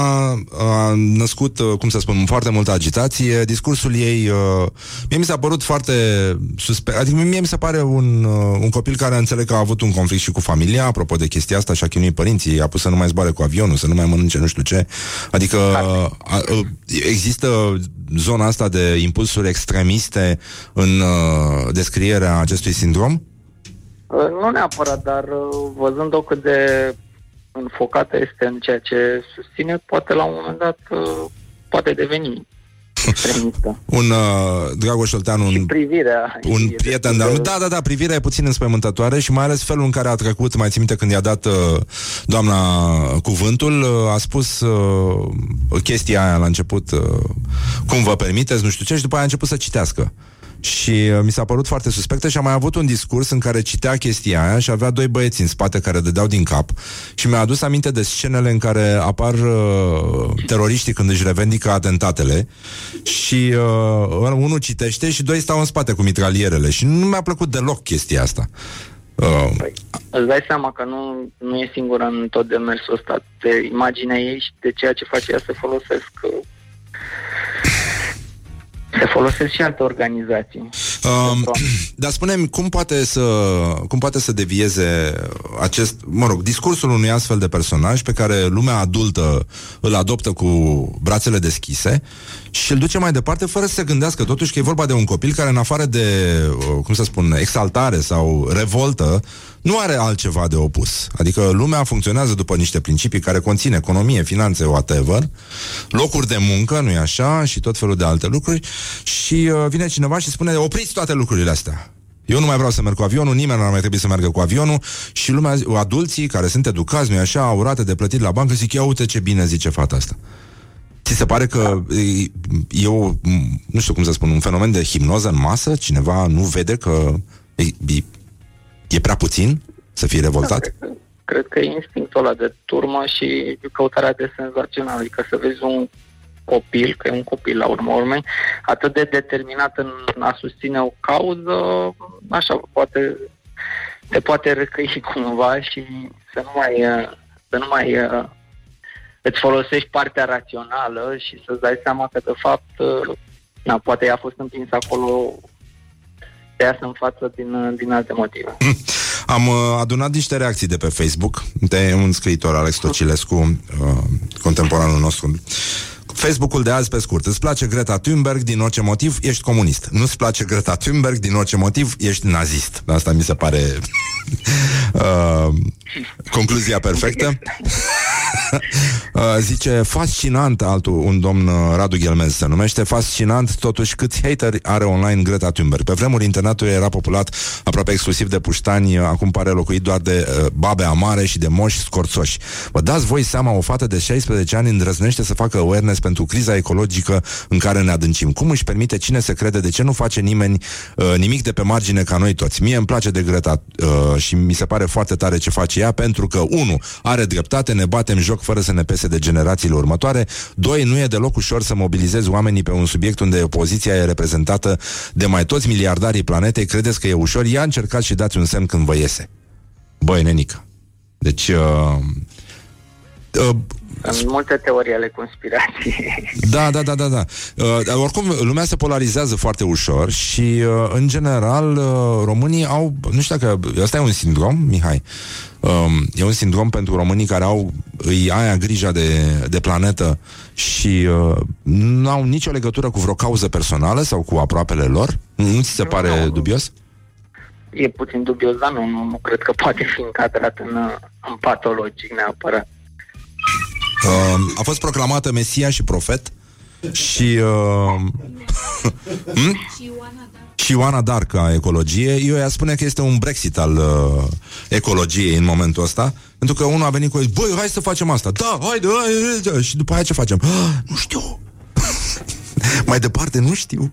a născut, uh, cum să spun, foarte multă agitație. Discursul ei, uh, mie mi s-a părut foarte suspect. Adică mie mi se pare un, uh, un copil care înțeleg că a avut un conflict și cu familia, apropo de chestia asta, și a chinuit părinții, a pus să nu mai zboare cu avionul, să nu mai mănânce nu știu ce. Adică uh, a, uh, există zona asta de impulsuri extremiste în uh, descrierea acestui sindrom? Uh, Nu neapărat, dar uh, văzând-o cât de înfocată este în ceea ce susține, poate la un moment dat uh, poate deveni extremistă. Un uh, Dragoș Olteanu, un, Privirea un e prieten de-al meu. Da, da, da, privirea e puțin înspăimântătoare și mai ales felul în care a trecut, mai țin minte când i-a dat uh, doamna cuvântul, uh, a spus uh, chestia aia la început, uh, cum vă permiteți, nu știu ce, și după aia a început să citească. Și uh, mi s-a părut foarte suspectă și a mai avut un discurs în care citea chestia aia și avea doi băieți în spate care dădeau din cap și mi-a adus aminte de scenele în care apar uh, teroriștii când își revendică atentatele și uh, unul citește și doi stau în spate cu mitralierele și nu mi-a plăcut deloc chestia asta. Uh, Îți dai seama că nu, nu e singură în tot demersul ăsta. De imaginea ei și de ceea ce face ea se folosesc uh, se folosesc și alte organizații. Um, dar spune cum poate să cum poate să devieze acest, mă rog, discursul unui astfel de personaj pe care lumea adultă îl adoptă cu brațele deschise și îl duce mai departe fără să se gândească totuși că e vorba de un copil care în afară de, uh, cum să spun, exaltare sau revoltă, nu are altceva de opus. Adică lumea funcționează după niște principii care conțin economie, finanțe, whatever, locuri de muncă, nu-i așa, și tot felul de alte lucruri și uh, vine cineva și spune opriți toate lucrurile astea. Eu nu mai vreau să merg cu avionul, nimeni nu ar mai trebui să meargă cu avionul și lumea, adulții care sunt educați, nu așa, au rate de plătit la bancă, zic, ia uite ce bine zice fata asta. Ți se pare că e, e o, nu știu cum să spun, un fenomen de hipnoză în masă? Cineva nu vede că e, e, e prea puțin să fie revoltat? Cred, că- cred că e instinctul ăla de turmă și căutarea de senzațional, adică să vezi un copil, că e un copil la urmă urmei, atât de determinat în a susține o cauză, așa, poate, te poate răcăi cumva și să nu mai, uh, să nu mai uh, îți folosești partea rațională și să-ți dai seama că, de fapt, uh, na, poate ea a fost împins acolo să iasă în față din, uh, din alte motive. Am uh, adunat niște reacții de pe Facebook de un scriitor, Alex Tocilescu, uh, contemporanul nostru. Facebook-ul de azi, pe scurt. Îți place Greta Thunberg din orice motiv, ești comunist. Nu-ți place Greta Thunberg din orice motiv, ești nazist. Asta mi se pare uh, concluzia perfectă. Uh, zice, fascinant altul, un domn uh, Radu Ghelmez se numește, fascinant totuși câți hateri are online Greta Thunberg. Pe vremuri internetul era populat aproape exclusiv de puștani, uh, acum pare locuit doar de uh, babe amare și de moși scorțoși. Vă dați voi seama, o fată de 16 ani îndrăznește să facă awareness pentru criza ecologică în care ne adâncim. Cum își permite cine să crede de ce nu face nimeni uh, nimic de pe margine ca noi toți? Mie îmi place de Greta uh, și mi se pare foarte tare ce face ea pentru că, unu, are dreptate, ne batem joc fără să ne pese de generațiile următoare. Doi, nu e deloc ușor să mobilizezi oamenii pe un subiect unde opoziția e reprezentată de mai toți miliardarii planetei. Credeți că e ușor? Ia încercați și dați un semn când vă iese. Băi, nenică. Deci... Uh, uh, Sunt multe teorii ale conspirației. da, da, da, da, da. Uh, dar oricum, lumea se polarizează foarte ușor și, uh, în general, uh, românii au... Nu știu dacă... Asta e un sindrom, Mihai? Um, e un sindrom pentru românii care au îi aia grija de, de planetă și uh, nu au nicio legătură cu vreo cauză personală sau cu aproapele lor? Nu, nu ți se pare dubios? E puțin dubios, dar nu, nu, nu cred că poate fi încadrat în, uh, în patologic neapărat. Uh, a fost proclamată Mesia și profet și uh, hmm? și Ioana Dark a ecologie. Eu ea spune că este un Brexit al uh, ecologiei în momentul ăsta, pentru că unul a venit cu băi, hai să facem asta. Da, haide, haide, haide. și după aia ce facem? Ah, nu știu. Mai departe, nu știu.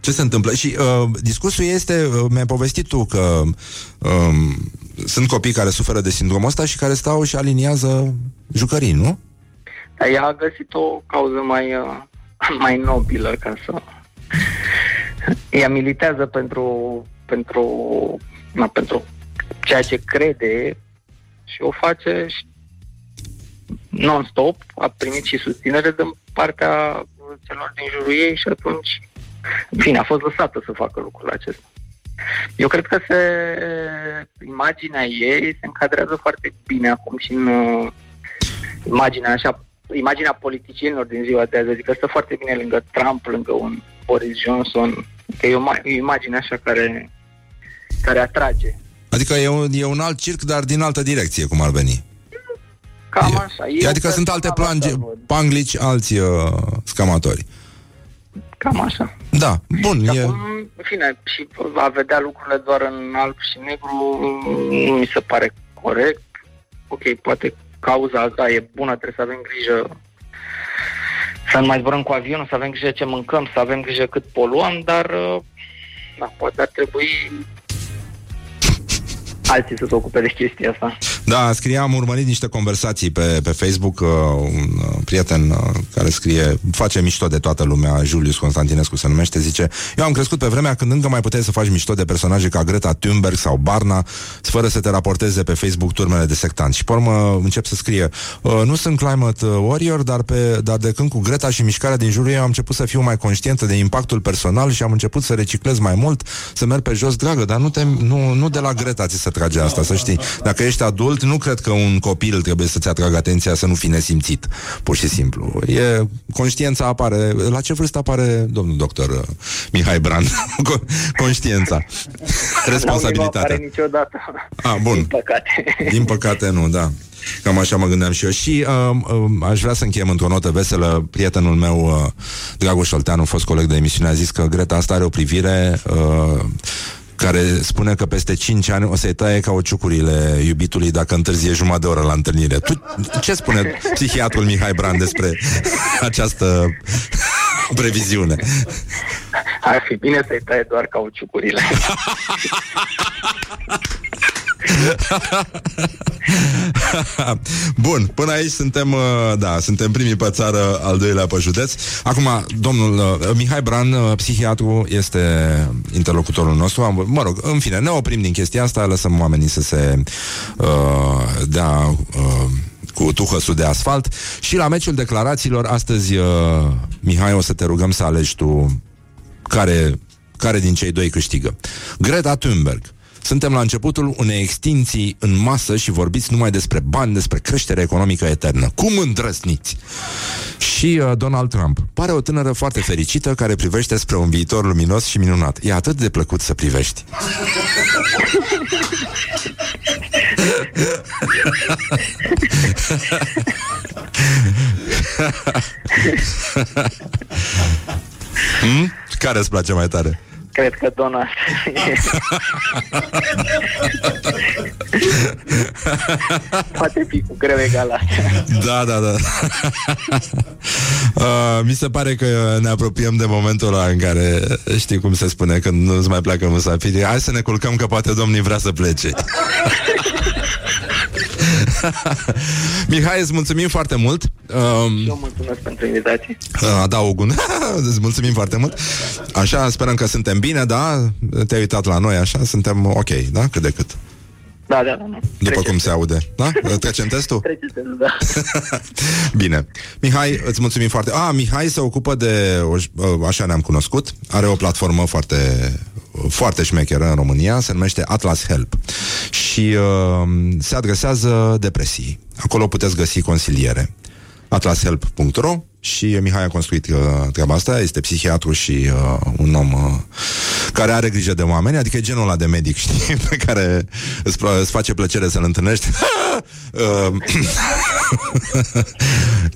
Ce se întâmplă? Și uh, discursul este, uh, mi-ai povestit tu că um, sunt copii care suferă de sindromul ăsta și care stau și aliniază jucării, nu? Dar ea a găsit o cauză mai, uh, mai nobilă ca să... Ea militează pentru, pentru, na, pentru ceea ce crede și o face și non-stop, a primit și susținere din partea celor din jurul ei și atunci, în fine, a fost lăsată să facă lucrul acesta. Eu cred că se, imaginea ei se încadrează foarte bine acum și în uh, imaginea așa, imaginea politicienilor din ziua de azi, adică stă foarte bine lângă Trump, lângă un Boris Johnson, că e o, ma- e o imagine așa care, care atrage. Adică e un, e un alt circ, dar din altă direcție, cum ar veni. Cam așa. E, adică sunt alte plange, panglici, alți uh, scamatori. Cam așa. Da, bun. Și E... acum, în fine, și a vedea lucrurile doar în alb și negru nu mi se pare corect. Ok, poate cauza asta e bună, trebuie să avem grijă să nu mai zburăm cu avionul, să avem grijă ce mâncăm, să avem grijă cât poluăm, dar uh, da, poate ar trebui alții să se ocupe de chestia asta. Da, scrie, am urmărit niște conversații pe, pe Facebook, uh, un uh, prieten uh, care scrie, face mișto de toată lumea, Julius Constantinescu se numește, zice, eu am crescut pe vremea când încă mai puteai să faci mișto de personaje ca Greta Thunberg sau Barna, fără să te raporteze pe Facebook turmele de sectanți. Și pe urmă încep să scrie, uh, nu sunt climate warrior, dar, pe, dar de când cu Greta și mișcarea din jurul ei am început să fiu mai conștientă de impactul personal și am început să reciclez mai mult, să merg pe jos, dragă, dar nu, te, nu, nu de la Greta ți se trage asta, să știi. Dacă ești adult, nu cred că un copil trebuie să-ți atragă atenția să nu fi nesimțit, pur și simplu. E, conștiința apare, la ce vârstă apare domnul doctor uh, Mihai Brand? Conștiința. Responsabilitatea. Nu apare niciodată. A, bun. Din păcate. Din păcate nu, da. Cam așa mă gândeam și eu. Și uh, uh, aș vrea să încheiem într-o notă veselă. Prietenul meu, uh, Dragoș Olteanu, fost coleg de emisiune, a zis că Greta asta are o privire uh, care spune că peste 5 ani o să-i taie ca ciucurile iubitului dacă întârzie jumătate de oră la întâlnire. Tu ce spune psihiatrul Mihai Brand despre această previziune? Ar fi bine să-i taie doar cauciucurile. Bun, până aici suntem, uh, da, suntem primii pe țară, al doilea pe județ. Acum, domnul uh, Mihai Bran, uh, psihiatru, este interlocutorul nostru. Am, mă rog, în fine, ne oprim din chestia asta, lăsăm oamenii să se uh, dea uh, cu tuhăsul de asfalt și la meciul declarațiilor astăzi, uh, Mihai, o să te rugăm să alegi tu care, care din cei doi câștigă. Greta Thunberg suntem la începutul unei extinții în masă și vorbiți numai despre bani, despre creștere economică eternă. Cum îndrăsniți? Și uh, Donald Trump pare o tânără foarte fericită care privește spre un viitor luminos și minunat. E atât de plăcut să privești. hmm? Care îți place mai tare? Cred că Donald Poate fi cu greu egalat. Da, da, da. uh, mi se pare că ne apropiem de momentul ăla în care, știi cum se spune, când nu-ți mai pleacă musafirii, hai să ne culcăm că poate domnii vrea să plece. Mihai, îți mulțumim foarte mult. Um, Eu mulțumesc pentru invitație. Uh, adaug un... îți mulțumim foarte mult. Așa, sperăm că suntem bine, da? Te-ai uitat la noi, așa, suntem ok, da? Cât de cât. Da, da, da. După Trece cum se aude. Da? Trecem testul? Trece testul, da. Bine. Mihai, îți mulțumim foarte... A, Mihai se ocupă de... Așa ne-am cunoscut. Are o platformă foarte foarte șmecheră în România, se numește Atlas Help și uh, se adresează depresii. Acolo puteți găsi consiliere. atlashelp.ro și Mihai a construit uh, treaba asta, este psihiatru și uh, un om uh, care are grijă de oameni, adică e genul ăla de medic, știi, pe care îți, îți face plăcere să-l întâlnești. uh,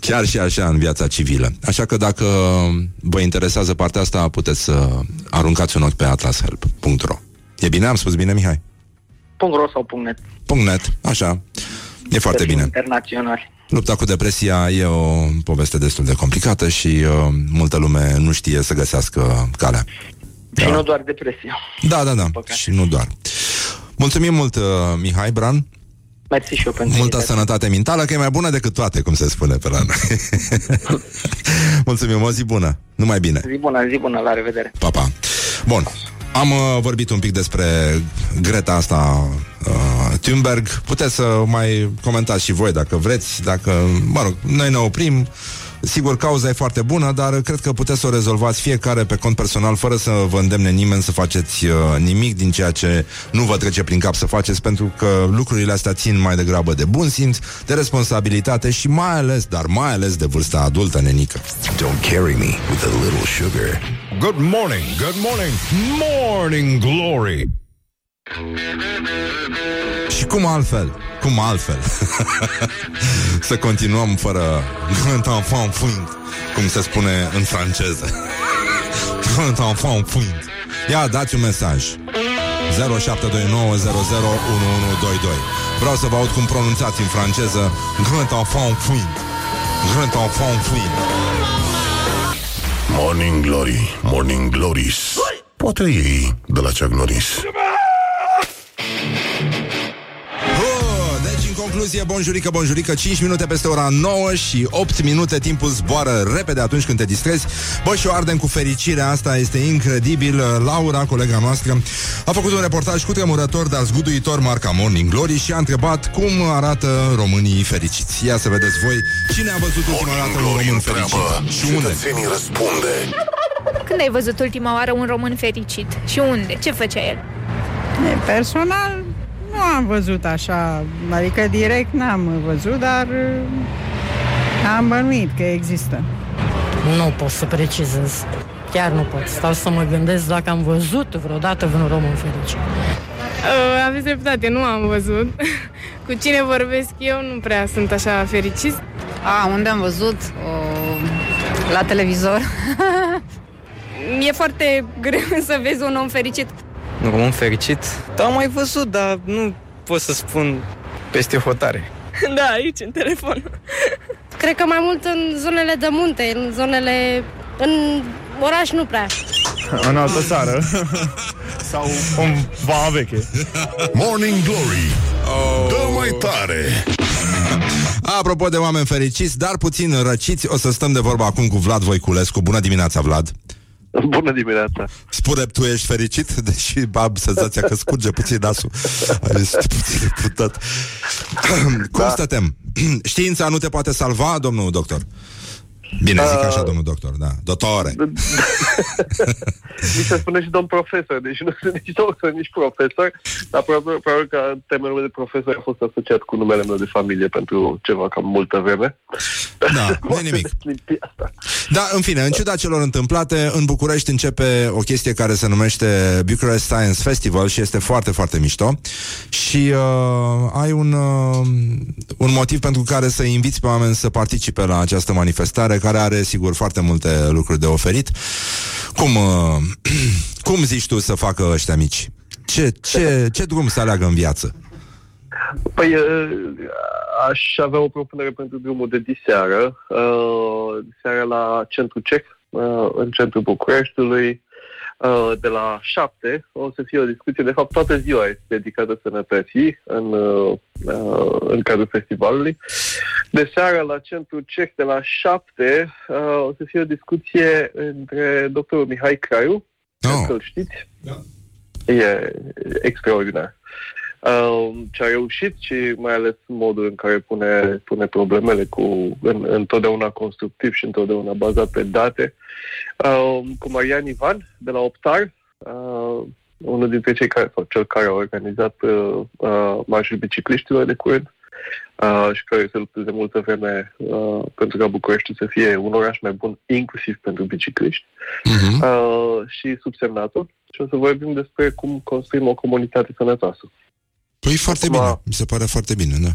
Chiar și așa în viața civilă. Așa că dacă vă interesează partea asta, puteți să aruncați un ochi pe atlashelp.ro E bine? Am spus bine, Mihai? .ro sau .net. .net, așa. E foarte bine. Internațional. Lupta cu depresia e o poveste destul de complicată și uh, multă lume nu știe să găsească calea. Și da. nu doar depresia. Da, da, da. Și nu doar. Mulțumim mult, uh, Mihai Bran. Mersi și eu pentru Multă invitație. sănătate mentală, că e mai bună decât toate, cum se spune pe la noi. Mulțumim, o zi bună. Numai bine. Zi bună, zi bună, la revedere. Pa, pa. Bun, am uh, vorbit un pic despre Greta asta uh, Thunberg. Puteți să mai comentați și voi dacă vreți, dacă, mă rog, noi ne oprim. Sigur, cauza e foarte bună, dar cred că puteți să o rezolvați fiecare pe cont personal, fără să vă îndemne nimeni să faceți uh, nimic din ceea ce nu vă trece prin cap să faceți, pentru că lucrurile astea țin mai degrabă de bun simț, de responsabilitate și mai ales, dar mai ales de vârsta adultă, nenică. Don't carry me with a little sugar. Good morning, good morning, morning glory. Și cum altfel? Cum altfel? Să continuăm fără Grand enfant fouind Cum se spune în franceză. Grand enfant fouind Ia, dați un mesaj. 0729001122 Vreau să vă aud cum pronunțați în franceză Grand enfant fouind Grand enfant fouind Morning Glory, Morning Glories. Poate ei de la Chuck Norris concluzie, bonjurică, bonjurică 5 minute peste ora 9 și 8 minute Timpul zboară repede atunci când te distrezi Bă, și o ardem cu fericire Asta este incredibil Laura, colega noastră, a făcut un reportaj cu tremurător, dar zguduitor marca Morning Glory Și a întrebat cum arată românii fericiți Ia să vedeți voi cine a văzut ultima dată un român fericit Și unde? răspunde. Când ai văzut ultima oară un român fericit? Și unde? Ce făcea el? Personal, nu am văzut așa, adică direct n-am văzut, dar uh, am bănuit că există. Nu pot să precizez. Chiar nu pot. Stau să mă gândesc dacă am văzut vreodată vreun român fericit. Uh, aveți dreptate, nu am văzut. Cu cine vorbesc eu nu prea sunt așa fericiți. A, unde am văzut? O, la televizor. E foarte greu să vezi un om fericit. Un român fericit? Da, am mai văzut, dar nu pot să spun peste hotare. Da, aici, în telefon. Cred că mai mult în zonele de munte, în zonele... În oraș nu prea. În altă țară. Sau în va veche. Morning Glory. Oh. Dă mai tare. Apropo de oameni fericiți, dar puțin răciți, o să stăm de vorba acum cu Vlad Voiculescu. Bună dimineața, Vlad! Bună dimineața! Spune, tu ești fericit? Deși am senzația că scurge puțin nasul. Ești puțin putat. Cum Da. stătem? Știința nu te poate salva, domnul doctor? Bine, zic așa, domnul doctor, da. Doctore. Mi se spune și domn profesor, deci nu sunt nici doctor, nici profesor, dar probabil, probabil că termenul meu de profesor a fost asociat cu numele meu de familie pentru ceva cam multă vreme. Da, nu e nimic. Da, în fine, în ciuda celor întâmplate, în București începe o chestie care se numește Bucharest Science Festival și este foarte, foarte mișto. Și uh, ai un, uh, un motiv pentru care să inviți pe oameni să participe la această manifestare, care are, sigur, foarte multe lucruri de oferit. Cum, uh, cum zici tu să facă ăștia mici? Ce, ce, ce drum să aleagă în viață? Păi, uh, aș avea o propunere pentru drumul de diseară, uh, diseară la Centru Ceh, uh, în centrul Bucureștiului, uh, de la 7, o să fie o discuție, de fapt toată ziua este dedicată sănătății în, uh, uh, în cadrul festivalului. De seară la Centru Ceh de la 7 uh, o să fie o discuție între doctorul Mihai Craiu, oh. că îl știți. E extraordinar. Uh, ce a reușit și mai ales modul în care pune, pune problemele cu în, întotdeauna constructiv și întotdeauna bazat pe date. Uh, cu Marian Ivan de la Optar, uh, unul dintre cei care, sau cel care a organizat uh, uh, marșul bicicliștilor de curând uh, și care se luptă de multă vreme uh, pentru ca București să fie un oraș mai bun, inclusiv pentru bicicliști. Mhm. Uh, și subsemnatul și o să vorbim despre cum construim o comunitate sănătoasă. Păi foarte bine, mi se pare foarte bine, da.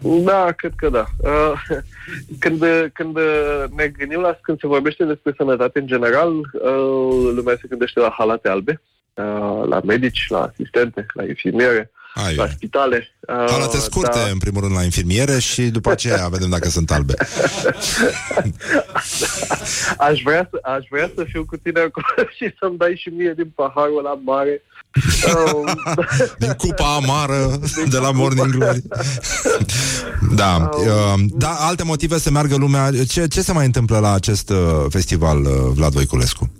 Da, cred că da. Uh, Când, când ne gândim la când se vorbește despre sănătate în general, uh, lumea se gândește la halate albe, uh, la medici, la asistente, la infirmiere, Ai, la spitale. Uh, Halate scurte, da. în primul rând, la infirmiere și după aceea vedem dacă sunt albe. Aș vrea, să, aș vrea să fiu cu tine acolo și să-mi dai și mie din paharul la mare. Uh, Din cupa amară de la Morning Glory. Da, uh, da, alte motive să meargă lumea. Ce, ce se mai întâmplă la acest uh, festival, uh, Vlad Voiculescu?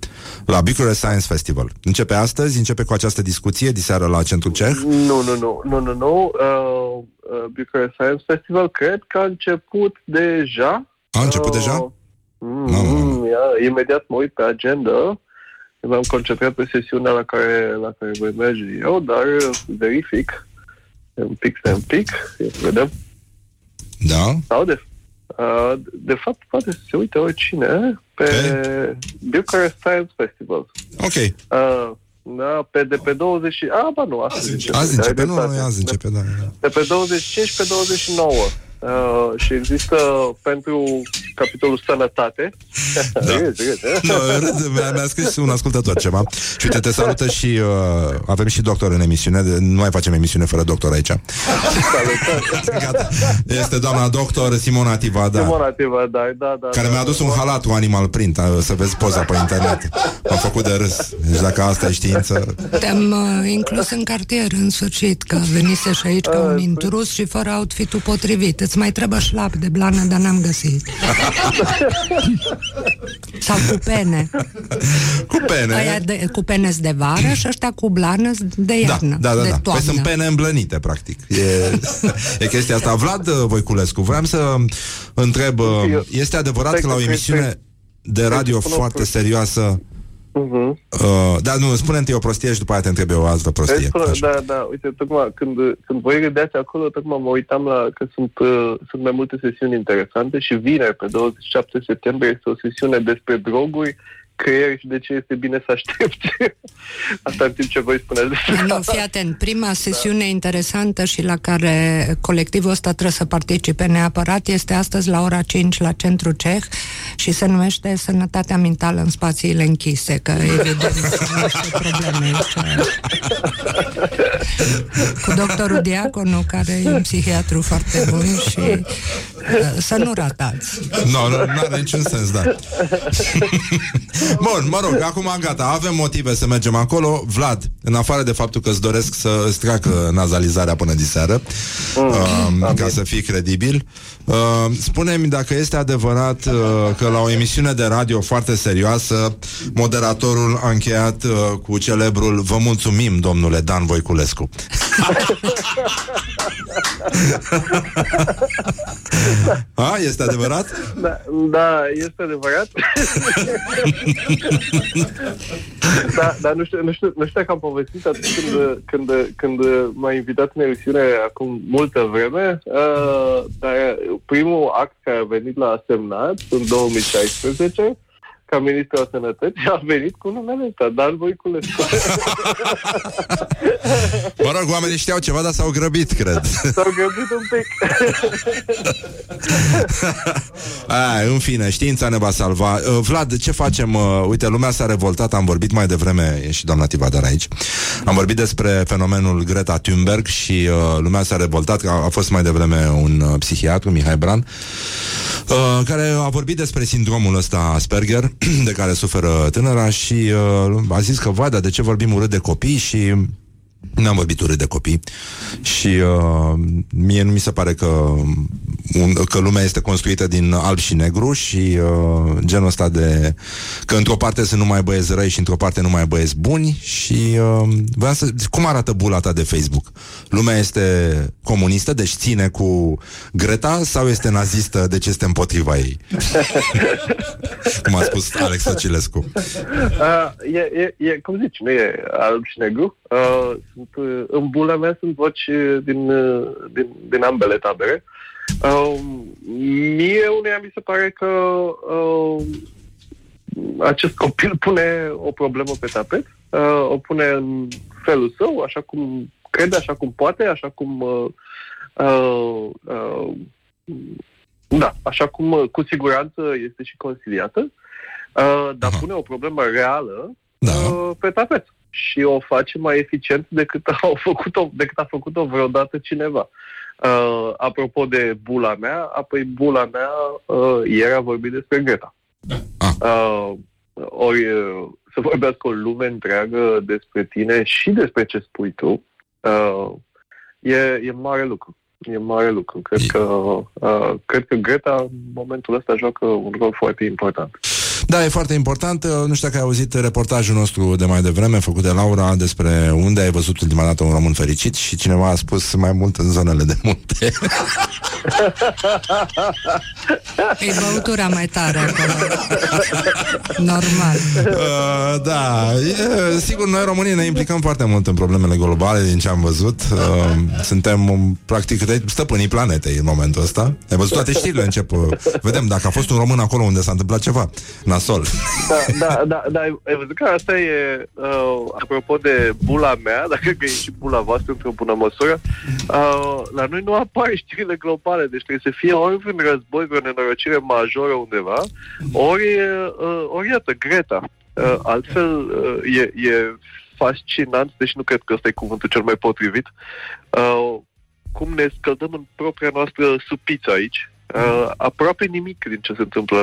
La Bucharest Science Festival. Începe astăzi, începe cu această discuție diseară la Centrul Ceh. Nu, nu, nu, nu, nu, nu. Uh, uh, Bucharest Science Festival cred că a început deja. A început deja? Mm, ia, imediat mă uit pe agenda. M-am concentrat pe sesiunea la care, la care voi merge eu, dar uh, verific. Un pic, stai un pic, ia să vedem. Da? Sau de, uh, de fapt poate să se uite oricine pe Bucharest Science Festival. Ok. Uh, da, pe, de pe 20... și- A, ba nu, astăzi începe. Azi ai începe, nu, dreptate. nu, azi începe, da. da. De pe 25 pe 29. Uh, și există pentru capitolul sănătate. Da. Râzi, râzi, eh? Nu, râd, mi-a, mi-a scris un ascultător ceva Și uite, te salută și uh, Avem și doctor în emisiune de, Nu mai facem emisiune fără doctor aici Gata. Este doamna doctor Simona Tivada Simona Tivada, da, da. Care da, mi-a adus un halat cu animal print uh, Să vezi poza pe internet M-a făcut de râs Deci dacă asta e știință Te-am uh, inclus în cartier, în sfârșit, că venise și aici ca un intrus și fără outfit-ul potrivit. Îți mai trebuie șlap de blană, dar n-am găsit. Sau cu pene. Cu pene Aia de, cu pene de vară și ăștia cu blană de iarnă, Da, da, de da. toamnă. Păi sunt pene îmblănite, practic. E, e chestia asta. Vlad uh, Voiculescu, vreau să întreb, uh, este adevărat Stai că la o că- emisiune de radio spun o foarte prostie. serioasă Uh-huh. Uh, da, nu, spune întâi o prostie și după aia te întreb eu o altă prostie. Spune, Așa. da, da, uite, tocmai când, când voi gândeați acolo, tocmai mă uitam la că sunt, uh, sunt mai multe sesiuni interesante și vineri, pe 27 septembrie, este o sesiune despre droguri, creier și de ce este bine să aștepți. Asta în timp ce voi spuneți despre Nu, fii atent. Prima sesiune interesantă și la care colectivul ăsta trebuie să participe neapărat este astăzi la ora 5 la Centru Ceh și se numește Sănătatea mentală în spațiile închise, că evident sunt niște probleme aici. Cu doctorul Diaconu, care e un psihiatru foarte bun și uh, să nu ratați. Nu, nu are niciun sens, da. Bun, mă rog, acum gata, avem motive să mergem acolo. Vlad, în afară de faptul că îți doresc să îți treacă nazalizarea până diseară, uh, ca să fii credibil, uh, spune-mi dacă este adevărat uh, că la o emisiune de radio foarte serioasă, moderatorul a încheiat uh, cu celebrul Vă mulțumim, domnule Dan Voiculescu. A, este adevărat? Da, da, este adevărat. da, dar nu știu, nu știu, nu știu dacă am povestit atunci când, când, când m-a invitat în emisiune acum multă vreme, uh, dar primul act care a venit la semnat în 2016 ca ministru al sănătății a venit cu numele ăsta, Dan Voiculescu. Mă rog, oamenii știau ceva, dar s-au grăbit, cred. S-au grăbit un pic. A, în fine, știința ne va salva. Uh, Vlad, ce facem? Uh, uite, lumea s-a revoltat, am vorbit mai devreme, e și doamna Tivadar aici, am vorbit despre fenomenul Greta Thunberg și uh, lumea s-a revoltat, că a, a fost mai devreme un uh, psihiatru, Mihai Bran, uh, care a vorbit despre sindromul ăsta Asperger, de care suferă tânăra și uh, a zis că, vai, dar de ce vorbim urât de copii și N-am vorbit urât de copii și uh, mie nu mi se pare că, un, că lumea este construită din alb și negru și uh, genul ăsta de... că într-o parte sunt numai băieți răi și într-o parte numai băieți buni și uh, vreau să... Cum arată bula ta de Facebook? Lumea este comunistă, deci ține cu Greta sau este nazistă, deci este împotriva ei? Cum a spus Alex Socilescu. Uh, e, e, e, cum zici, nu e alb și negru. Uh, sunt, uh, în bula mea sunt voci uh, din, uh, din, din ambele tabere. Uh, mie uneia mi se pare că uh, acest copil pune o problemă pe tapet, uh, o pune în felul său, așa cum crede, așa cum poate, așa cum uh, uh, uh, da, așa cum uh, cu siguranță este și consiliată, uh, dar pune o problemă reală da. uh, pe tapet și o face mai eficient decât, au făcut-o, decât a făcut-o vreodată cineva. Uh, apropo de bula mea, apoi bula mea uh, ieri a vorbit despre Greta. Uh, ori uh, să vorbească o lume întreagă despre tine și despre ce spui tu, uh, e, e mare lucru. E mare lucru. Cred că, uh, cred că Greta în momentul ăsta joacă un rol foarte important. Da, e foarte important. Uh, Nu știu dacă ai auzit reportajul nostru de mai devreme, făcut de Laura, despre unde ai văzut ultima dată un român fericit și cineva a spus mai mult în zonele de munte. E băutura mai tare acolo. Normal. Uh, da, e, sigur, noi românii ne implicăm foarte mult în problemele globale, din ce am văzut. Uh, suntem, um, practic, re- stăpânii planetei în momentul ăsta. Ai văzut toate știrile încep. Uh, vedem dacă a fost un român acolo unde s-a întâmplat ceva. Nasol nasol. Da, da, da, da, ai văzut că asta e, uh, apropo de bula mea, dacă că e și bula voastră într-o bună măsură, uh, la noi nu apar știrile globale, deci trebuie să fie ori un război, vreo nenorocire majoră undeva, ori, uh, ori iată, Greta. Uh, altfel, uh, e, e fascinant, deși nu cred că ăsta e cuvântul cel mai potrivit, uh, cum ne scăldăm în propria noastră supiță aici, Uh, aproape nimic din ce se întâmplă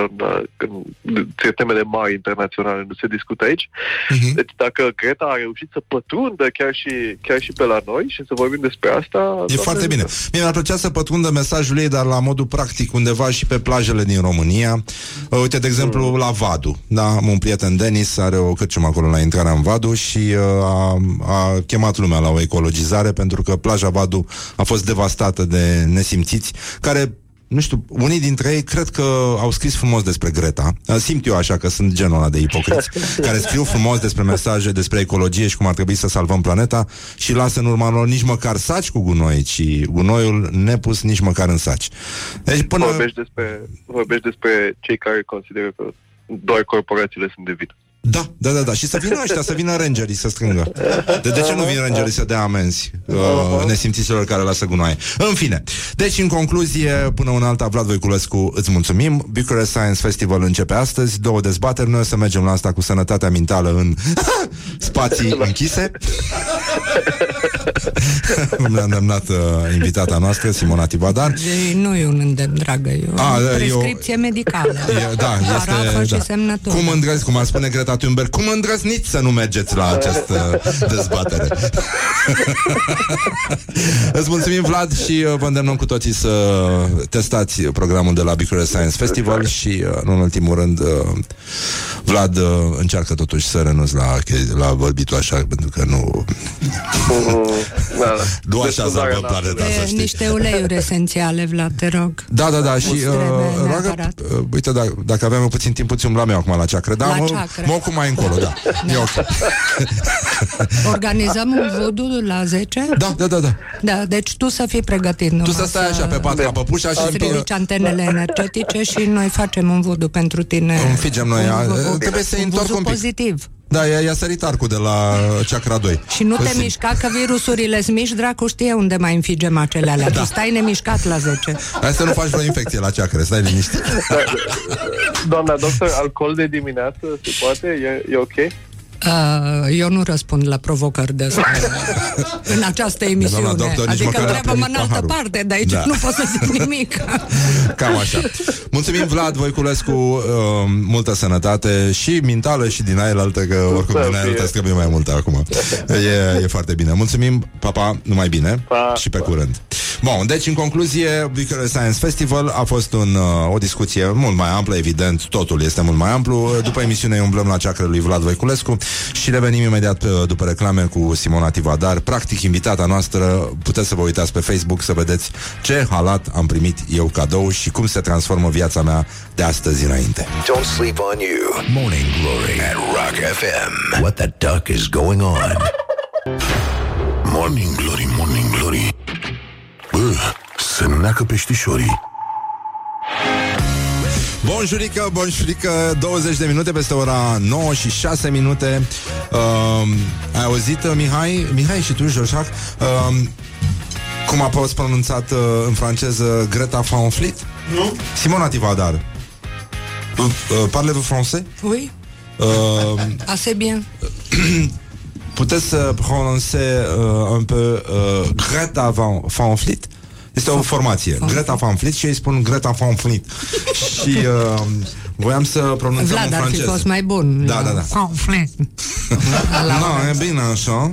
în, uh, în temele mari internaționale nu se discută aici. Uh-huh. Deci dacă Greta a reușit să pătrundă chiar și, chiar și pe la noi și să vorbim despre asta... E doamne, foarte bine. Mie mi-ar plăcea să pătrundă mesajul ei, dar la modul practic, undeva și pe plajele din România. Uh, uite, de exemplu, Mm. la Vadu. Da, am un prieten, Denis, are o cărciumă acolo la intrarea în Vadu și uh, a, a chemat lumea la o ecologizare pentru că plaja Vadu a fost devastată de nesimțiți, care nu știu, unii dintre ei cred că au scris frumos despre Greta. Uh, Simt eu așa că sunt genul ăla de ipocriți care scriu frumos despre mesaje, despre ecologie și cum ar trebui să salvăm planeta și lasă în urma lor nici măcar saci cu gunoi, ci gunoiul nepus nici măcar în saci. Deci până... vorbești, despre, vorbești despre cei care consideră că doar corporațiile sunt de vină. Da, da, da, da. Și să vină ăștia, să vină rangerii să strângă. De, de ce nu vin rangerii să dea amenzi uh, nesimțiților care lasă gunoaie? În fine. Deci, în concluzie, până un alta, Vlad Voiculescu, îți mulțumim. Bucharest Science Festival începe astăzi. Două dezbateri. Noi o să mergem la asta cu sănătatea mentală în spații închise. Ne-a îndemnat uh, invitata noastră, Simona Tivadar. Și nu e un îndemn, dragă, e o A, e o- prescripție medicală. E, da, Parafă este... și Da. semnătură. Cum îndrăz, cum ar spune Greta Thunberg, cum îndrăzniți să nu mergeți la această dezbatere? Îți mulțumim, Vlad, și uh, vă îndemnăm cu toții să testați programul de la Bucharest Science Festival și, uh, nu în ultimul rând, uh, Vlad uh, încearcă totuși să renunți la, la vorbitul așa, pentru că nu... Da, Nu așa salvăm planeta, să E, știți. niște uleiuri esențiale, Vlad, te rog. Da, da, da, și Îți uh, trebuie roagă, neapărat. uh, uite, da, dacă aveam eu puțin timp, puțin umblam eu acum la ceacră, da, La mă, ceacră. mă ocup mai încolo, da, e ok. Organizăm un vodu la 10? Da, da, da, da. Da, deci tu să fii pregătit. Tu numai să stai așa pe pat la păpușa și... Să ridici antenele energetice și noi facem un vodu pentru tine. Înfigem noi, Un a, vodu- trebuie să un întorc vodu un pic. pozitiv. Da, i-a, i-a sărit arcul de la chakra 2. Și nu te Îl simt. mișca că virusurile sunt mici, dracu știe unde mai înfigem acele alea. Da. Tu stai nemișcat la 10. Hai să nu faci vreo infecție la chakra, stai liniștit. Doamna doctor, alcool de dimineață se poate? E, e ok? Uh, eu nu răspund la provocări de asta în această emisiune. Doamna doctor, nici adică măcar n-a întreabă-mă în primit altă paharul. parte, de aici Da. nu pot să zic nimic. Cam așa. Mulțumim, Vlad Voiculescu, uh, multă sănătate și mentală și din aia altă, că oricum din aia altă îți trebuie mai multă acum. E, e foarte bine. Mulțumim, papa, numai bine Pa, și pe curând. Bun, deci în concluzie, Bucharest Science Festival a fost un, uh, o discuție mult mai amplă, evident, totul este mult mai amplu. După emisiune umblăm la ceacră lui Vlad Voiculescu și revenim imediat uh, după reclame cu Simona Tivadar. Practic, invitata noastră, puteți să vă uitați pe Facebook să vedeți ce halat am primit eu cadou și cum se transformă viața mea de astăzi înainte. Don't sleep on you. Morning Glory at Rock FM. What the duck is going on? Morning Glory, Morning Glory Bă, se neacă peștișorii Bonjurică, bonjurică 20 de minute peste ora 9 și 6 minute uh, Ai auzit, uh, Mihai? Mihai și tu, Joșac uh, Cum a fost pronunțat uh, în franceză Greta Van Fleet? Nu Simona Tivadar uh, uh, Parlez-vous français? Oui, Uh, assez bien. puteți să prononce uh, un peu uh, Greta Van, Van Fleet? Este o formație. Greta Van Fleet și ei spun Greta Van Fleet. și uh, voiam să pronunțăm Vlad în ar fi franceză. fost mai bun. Da, da, da. Fanflet. Nu, e bine așa.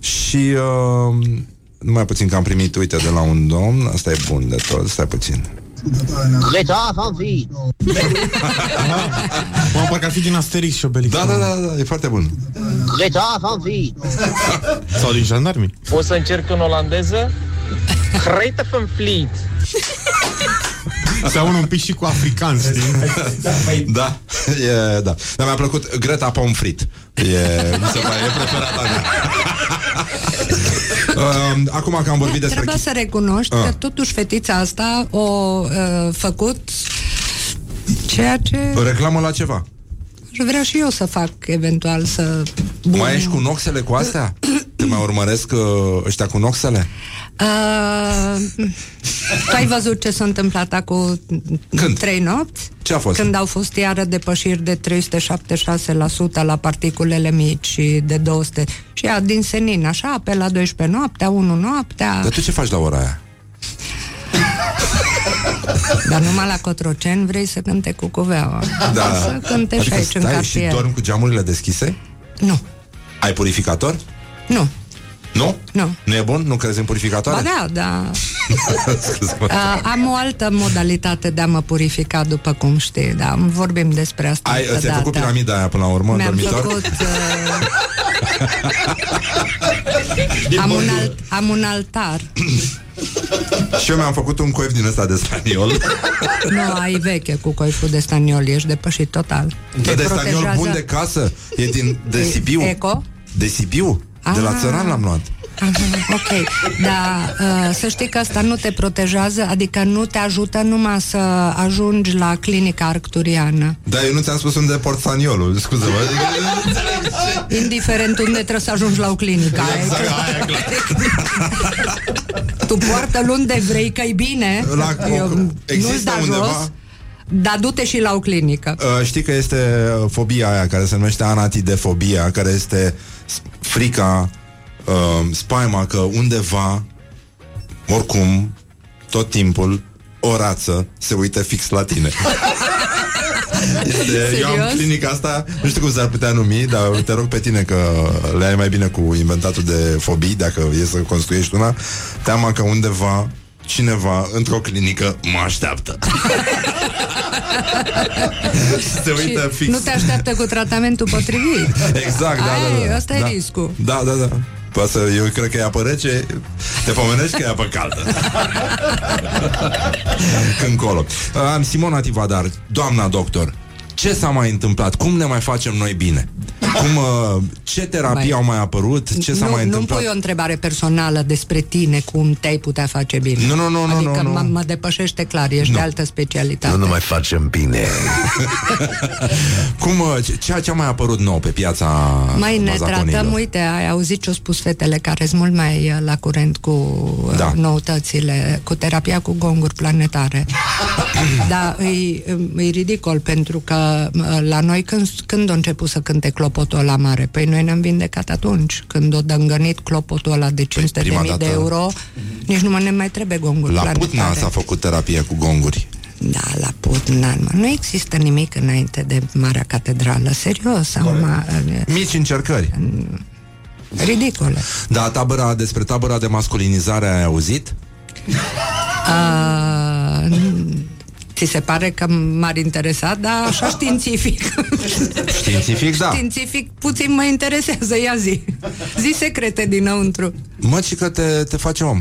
Și uh, numai puțin că am primit, uite, de la un domn. Asta e bun de tot, stai puțin. Greta Van Fleet. Mă, parcă ar fi din Asterix și Obelix. Da, da, da, da, e foarte bun. Greta Van Fleet. Sau din jandarmi. O să încerc în olandeză? Greta van Fleet. Seamănă un pic și cu african, știi? Da, e, da. Dar mi-a plăcut Greta Pomfrit. E, mi se pare, e preferata mea. Uh, acum că am vorbit despre... Trebuie să recunoști Ah. că totuși fetița asta o uh, făcut ceea ce... Reclamă la ceva. aș vrea și eu să fac eventual să... Bun. Mai ești cu noxele cu astea? Te mai urmăresc uh, ăștia cu noxele? Uh, tu ai văzut ce s-a întâmplat acum Când? trei nopți? Ce a fost? Când au fost iară depășiri de 376% la particulele mici și de 200 și ea din senin, așa, pe la 12 noaptea, 1 noaptea. Dar tu ce faci la ora aia? Dar numai la Cotroceni vrei să cânte cu cuveaua. Da. Să cânte și aici, în stai și cartier. dormi cu geamurile deschise? Nu. Ai purificator? Nu. Nu? Nu. Nu e bun? Nu crezi în purificatoare? Ba da, da. Scuze-mă. Uh, am o altă modalitate de a mă purifica, după cum știi, da, vorbim despre asta. Ai, altă ți-ai făcut dată. piramida aia până la urmă în Mi-am dormitor? făcut... Uh, am, un alt, am un altar. Și eu mi-am făcut un coif din ăsta de staniol. nu, ai veche cu coiful de staniol, ești depășit total. Dar Te de staniol protejează- bun de casă. E din, de E- Sibiu. Eco? De Sibiu. De la Ah. țăran l-am luat. Aha, ok, dar uh, să știi că asta nu te protejează, adică nu te ajută numai să ajungi la clinica arcturiană. Da, eu nu ți-am spus unde port staniolul, scuză-mă. Adică, nu înțeleg ce- Indiferent unde trebuie să ajungi la o clinică. Exact, Ai- aia e clar. Tu poartă-l unde vrei că-i bine, La- eu, nu-ți există da undeva? jos, dar du-te și la o clinică. Uh, știi că este uh, fobia aia care se numește anatidefobia, care este s- frica, uh, spaima că undeva, oricum, tot timpul, o rață se uită fix la tine. Este, eu am Serios? clinica asta, nu știu cum s-ar putea numi, dar te rog pe tine că le ai mai bine cu inventatul de fobii, dacă e să construiești una, teama că undeva cineva într-o clinică mă așteaptă. se uită și fix. nu te așteaptă cu tratamentul potrivit. Exact, da, Aia da, e, da. ăsta e da. riscul. Da, da, da. Poate să, eu cred că e apă rece, te pomenești că e apă caldă. Încolo. Am Simona Tivadar, doamna doctor, ce s-a mai întâmplat? Cum ne mai facem noi bine? Cum, uh, ce terapii Băi. au mai apărut? Ce s-a nu, mai nu-mi întâmplat? pui o întrebare personală despre tine, cum te-ai putea face bine. Nu, nu, nu, nu, Adică nu, nu. Mă, mă depășește clar, ești de altă specialitate. Nu ne mai facem bine. Cum, uh, ce- ce, ce a mai apărut nou pe piața Mai ne bazaconilor? tratăm, uite, ai auzit ce au spus fetele care sunt mult mai uh, la curent cu uh, Da. noutățile, cu terapia cu gonguri planetare. Dar e, e ridicol pentru că uh, la noi când, când a început să cânte clopotul ăla mare? Păi noi ne-am vindecat atunci, când o dângănit clopotul ăla de 500 prima de mii de dată- euro, nici nu mai ne mai trebuie gonguri La planetare. Putna s-a făcut terapie cu gonguri. Da, la Putna, mă. Nu există nimic înainte de Marea Catedrală, serios. Acum, Mici încercări. ridicole. Da, tabăra, despre tabăra de masculinizare ai auzit? Uh, ți se pare că m-ar interesa, dar așa științific. Științific, da. Științific puțin mă interesează, ia zi. Zi secrete dinăuntru. Mă, și că te, te face om.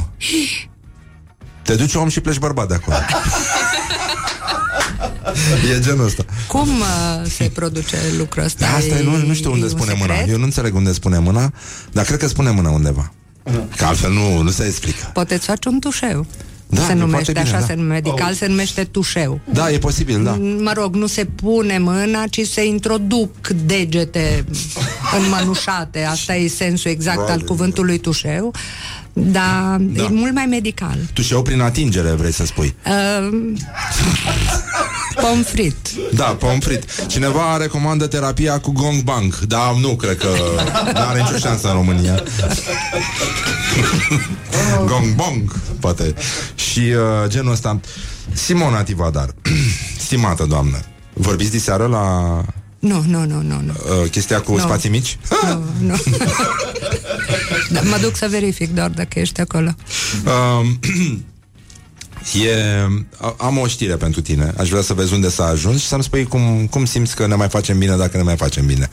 Te duci om și pleci bărbat de acolo. e genul ăsta. Cum uh, se produce lucrul ăsta? Da, asta e, nu, nu știu E unde un spune secret? mâna. Eu nu înțeleg unde spune mâna, dar cred că spune mâna undeva. Că altfel nu, nu se explică. Poate să faci un tușeu. Da, se e numește, foarte bine, așa da. se numește, medical se numește tușeu. Da, e posibil, da. Mă rog, nu se pune mâna, ci se introduc degete înmănușate. Asta e sensul exact al cuvântului tușeu. Dar Da. e mult mai medical. Tu și eu prin atingere, vrei să spui. Uh, pomfrit. Da, pomfrit. Cineva recomandă terapia cu gong bang. Da, nu cred că nu are nicio șansă în România. gong bong, poate. Și uh, genul ăsta. Simona Tivadar, stimată doamnă, vorbiți diseară la Nu, nu, nu, nu, nu. uh, chestia cu Nu. spații mici? nu, nu. da, mă duc să verific doar dacă ești acolo. Uh, e, a- am o știre pentru tine. Aș vrea să vezi unde s-a ajuns și să-mi spui cum, cum simți că ne mai facem bine dacă ne mai facem bine.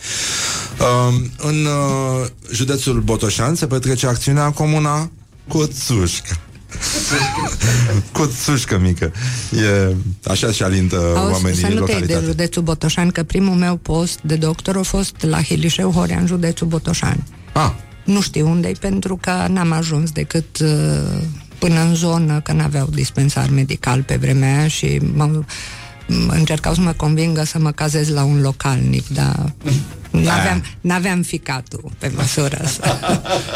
Uh, în uh, județul Botoșan se petrece acțiunea comuna Cuțușcă. Cuțușcă mică. E, așa și alintă Auzi, oamenii să în nu te iei de localitate. județul Botoșani, că primul meu post de doctor a fost la Hilișeu Horea, în județul Botoșani. Ah. Nu știu unde pentru că n-am ajuns decât uh, până în zonă, că n-aveau dispensar medical pe vremea aia și m-au, m- încercau să mă convingă să mă cazez la un localnic, dar n-aveam, n-aveam ficatul pe măsură asta.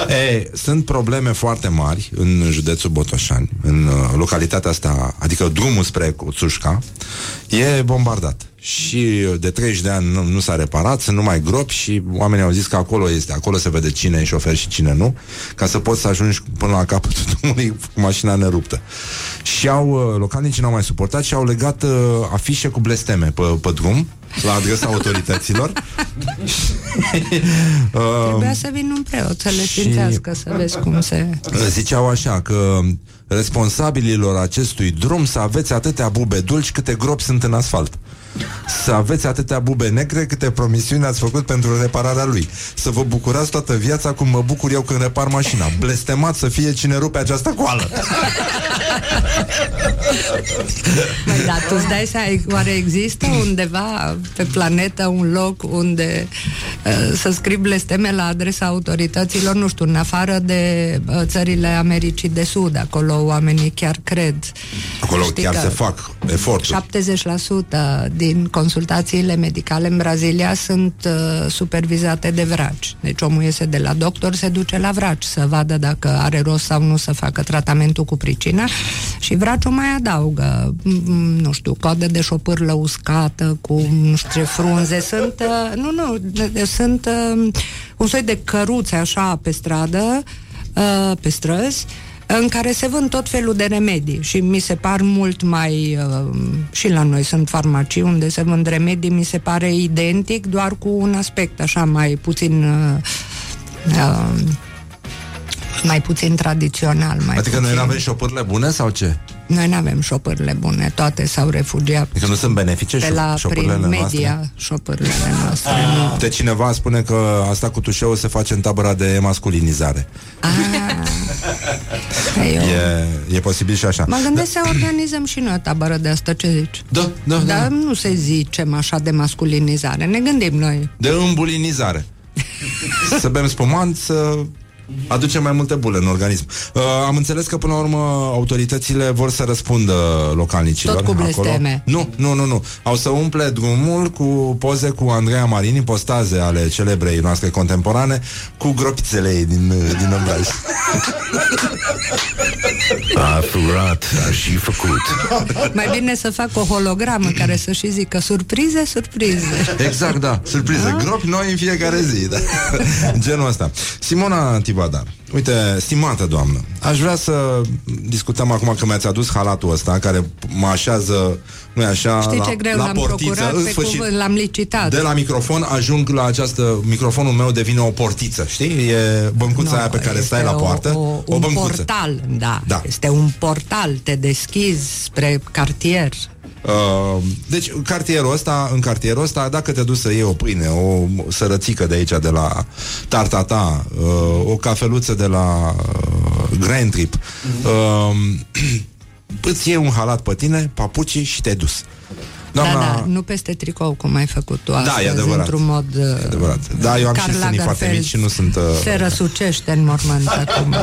E, sunt probleme foarte mari în județul Botoșani, în uh, localitatea asta, adică drumul spre Coțușca, e bombardat. Și uh, de 30 de ani nu, nu s-a reparat, sunt numai gropi și oamenii au zis că acolo este, acolo se vede cine e șofer și cine nu, ca să poți să ajungi până la capătul drumului cu mașina neruptă. Și au, uh, localnicii n-au mai suportat și au legat uh, afișe cu blesteme pe, pe drum, la adresa autorităților. Uh, Trebuia să vin un preot să le sfințească, să vezi cum se... Ziceau așa că responsabililor acestui drum să aveți atâtea bube dulci câte gropi sunt în asfalt. Să aveți atâtea bube negre câte promisiuni ați făcut pentru repararea lui. Să vă bucurați toată viața cum mă bucur eu când repar mașina. Blestemat să fie cine rupe această coală. Mai da, tu îți dai seama, oare există undeva pe planetă un loc unde uh, să scrii blesteme la adresa autorităților, nu știu, în afară de uh, țările Americii de Sud, acolo oamenii chiar cred. Acolo Știi chiar că se fac eforturi. 70% din consultațiile medicale în Brazilia sunt uh, supervizate de vraci. Deci omul iese de la doctor, se duce la vraci să vadă dacă are rost sau nu să facă tratamentul cu pricina și vraciul mai adaugă, mm, nu știu, coadă de șopârlă uscată cu nu știu ce frunze. Sunt, uh, nu, nu, de- de- sunt uh, un soi de căruțe așa pe stradă, uh, pe străzi, în care se vând tot felul de remedii și mi se par mult mai uh, și la noi sunt farmacii unde se vând remedii, mi se pare identic, doar cu un aspect așa mai puțin uh, uh, mai puțin tradițional. Mai Adică puțin. noi nu avem șopârle bune sau ce? Noi nu avem șopârle bune, toate s-au refugiat Adică nu sunt benefice pe șo- la, șopârlele prin media noastre? șopârlele noastre. nu. De cineva spune că asta cu tușeul se face în tabăra de masculinizare. Eu E, e posibil și așa. mă gândesc să organizăm și noi o tabără de asta, ce zici? Da, da, Dar nu se zicem așa de masculinizare, ne gândim noi. De îmbulinizare. să bem spumant, să aducem mai multe bule în organism. Uh, am înțeles că până la urmă autoritățile vor să răspundă localnicilor. Tot cu blesteme. Nu, nu, nu, nu. Au să umple drumul cu poze cu Andreea Marini, postaze ale celebrei noastre contemporane, cu gropițele ei din, din obraj. A furat, a și făcut. Mai bine să fac o hologramă care să și zică surprize, surprize. Exact, da. Surpriză. Gropi noi în fiecare zi. Da. Genul ăsta. Simona Tibadar. Uite, stimată doamnă, aș vrea să discutăm acum că mi-ați adus halatul ăsta care mă așează, nu așa, Știi la, ce greu la l-am portiță. procurat În pe sfârșit, cuvânt, l-am licitat. de la microfon ajung la această Microfonul meu devine o portiță Știi? E băncuța aia pe care stai la Este poartă o, o, o un băncuță portal, da. Da. Este un portal, te deschizi spre cartier. Uh, deci cartierul ăsta, în cartierul ăsta, dacă te duci să iei o pâine, o sărățică de aici, de la Tartata, uh, o cafeluță de la uh, Grand Trip, uh, îți iei un halat pe tine, papucii și te-ai dus. Doamna, Da, da, nu peste tricou, cum ai făcut tu astăzi, e adevărat. într-un mod... uh, adevărat. Da, eu am Karl și sânii foarte Lagerfeld mici și nu sunt... Uh, Se răsucește în mormânt acum.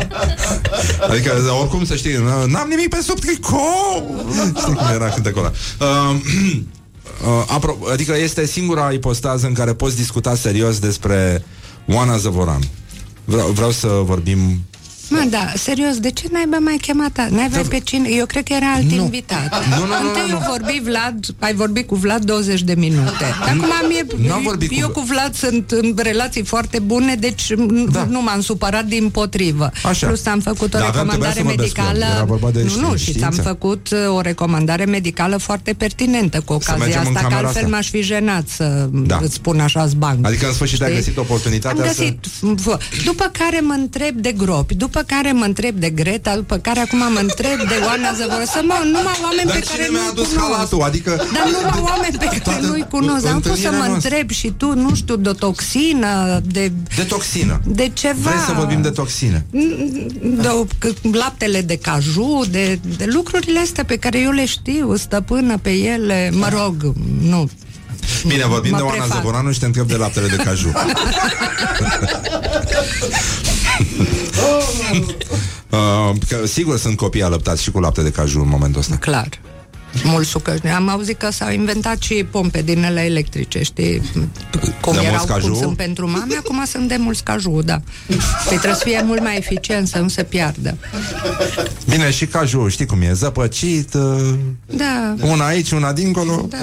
Adică, oricum să știi, n- n-am nimic pe sub tricou! Știi cum era cântecul ăla. Uh, uh, apro- adică este singura ipostază în care poți discuta serios despre Oana Zăvoran. Vreau, vreau să vorbim Mă, da, serios, de ce n-ai mai chemat? a- N-ai pe cine? Eu cred că era alt Nu. invitat. Nu, nu, nu, Întâi nu, eu vorbi Vlad, ai vorbit cu Vlad 20 de minute. Acum mie, N-am vorbit cu eu Vlad. cu Vlad sunt în relații foarte bune, deci da. nu m-am supărat din potrivă. Așa. Plus am făcut o Da, aveam- trebuia recomandare să mă descurc. medicală. Era vorba de nu, nu, ști- și știință. ți-am făcut uh, o recomandare medicală foarte pertinentă cu ocazia mergem în asta, că camera altfel asta. m-aș fi jenat să Da. îți spun așa zbanc. Adică în sfârșit ai Știi? găsit oportunitatea Am să... găsit. F- După care mă întreb de gropi, după care mă întreb de Greta, după care acum mă întreb de Oana Zăvoră. Să mă, numai oameni Dar pe cine care mi-a nu-i adus cunosc. halatul? Adică... Dar numai oameni pe care toată nu-i cunosc. Am fost să întâlnirea mă noastră. întreb și tu, nu știu, de o toxină, de, De toxină. de ceva. Vrei să vorbim de toxine? de o, că- laptele de caju, de, de lucrurile astea pe care eu le știu, stăpână pe ele, mă rog, nu. Bine, vorbim Mă de Oana prefac. Zăvoranu și te întreb de laptele de caju. uh, că, sigur sunt copii alăptați și cu lapte de caju în momentul ăsta. Clar. Mult sucăj. Am auzit că s-au inventat și pompe din ele electrice, știi? Cum De erau, mulți caju? cum sunt pentru mame, acum sunt de mulți caju, da. Păi trebuie să fie mult mai eficient, să nu se piardă. Bine, și caju, știi cum e, zăpăcit, uh, Da. una aici, una dincolo. Da.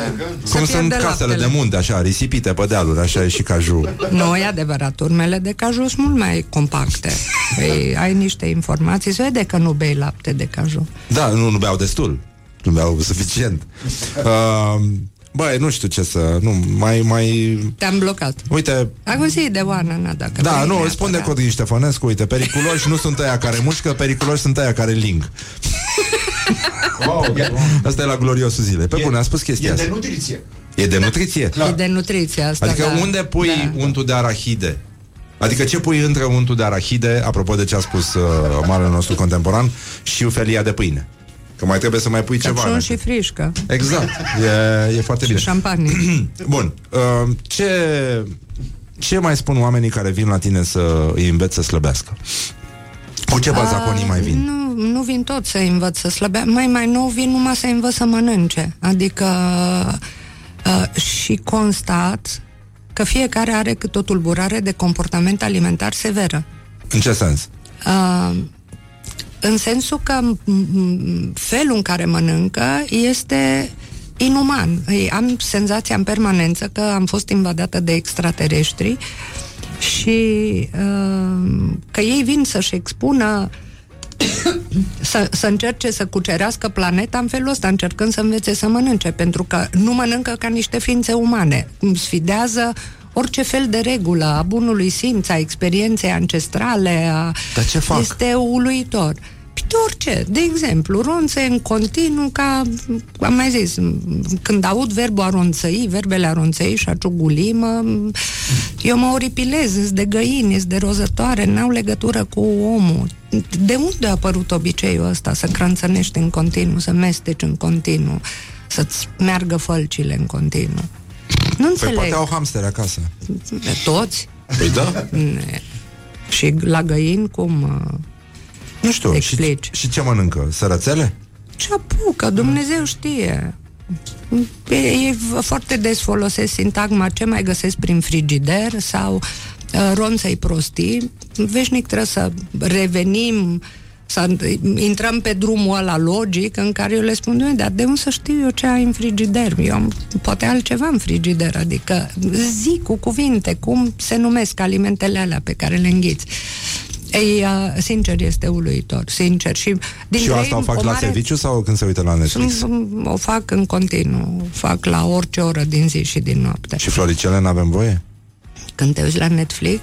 Cum Să sunt pierde casele laptele. de munte, așa, risipite pe dealuri, așa e și caju. Nu, e adevărat, urmele de caju sunt mult mai compacte. Păi, ai niște informații, se vede că nu bei lapte de caju. Da, nu, nu beau destul. Nu beau suficient. Uh, băi, nu știu ce să... Nu, mai, mai... Te-am blocat. Uite, Acum zi de Oana, na, dacă da, vrei nu, neapărat. spun de Codin Ștefănescu, uite, periculoși nu sunt aia care mușcă, periculoși sunt aia care ling. Asta e la gloriosul zile. Pe bune, a spus chestia E asta. de nutriție. E de nutriție? E de nutriție asta, Adică da. unde pui da. untul de arahide? Adică ce pui între untul de arahide, apropo de ce a spus uh, marele nostru contemporan, și felia de pâine? Că mai trebuie să mai pui ceva. Căpșun în și frișcă. Exact. E, e foarte bine. Și șampanie. Bun. Uh, ce, ce mai spun oamenii care vin la tine să îi înveți să slăbească? Cu ce bazaconii mai vin? Nu, nu vin tot să învăț să slăbea. Mai mai nou vin numai să învăț să mănânce. Adică uh, și constat că fiecare are cât o tulburare de comportament alimentar severă. În ce sens? Uh, în sensul că m- m- felul în care mănâncă este inuman. Ei, Am senzația în permanență că am fost invadată de extraterestri și uh, că ei vin să-și expună să, să încerce să cucerească planeta în felul ăsta, încercând să învețe să mănânce, pentru că nu mănâncă ca niște ființe umane. Sfidează orice fel de regulă a bunului simț, a experienței ancestrale. A... Dar ce fac? Este uluitor. Păi de orice. De exemplu, ronțe în continuu ca, am mai zis, m- când aud verbul aronțăi, verbele aronțăi și a ciuguli, mă, eu mă oripilez, îs de găini, îs de rozătoare, n-au legătură cu omul. De unde a apărut obiceiul ăsta să crânțănești în continuu, să mesteci în continuu, să-ți meargă fălcile în continuu? Nu Păi înțeleg. poate au hamstere acasă. Toți? Păi da. Ne. Și la găini cum... uh, Nu știu, și, și ce mănâncă? Sărățele? Ce apucă, Dumnezeu știe. E, e foarte des folosesc sintagma ce mai găsesc prin frigider sau uh, ronței prostii. Veșnic trebuie să revenim să intrăm pe drumul ăla logic în care eu le spun, "Doamne, dar de unde să știu eu ce ai în frigider? Eu am poate altceva în frigider, adică zic cu cuvinte cum se numesc alimentele alea pe care le înghiți. Ei, uh, sincer, este uluitor, sincer. Și, din și asta o fac la serviciu sau când se uită la Netflix? Mm, O fac în continuu, fac la orice oră din zi și din noapte. Și floricele n-avem voie? Când te uiți la Netflix,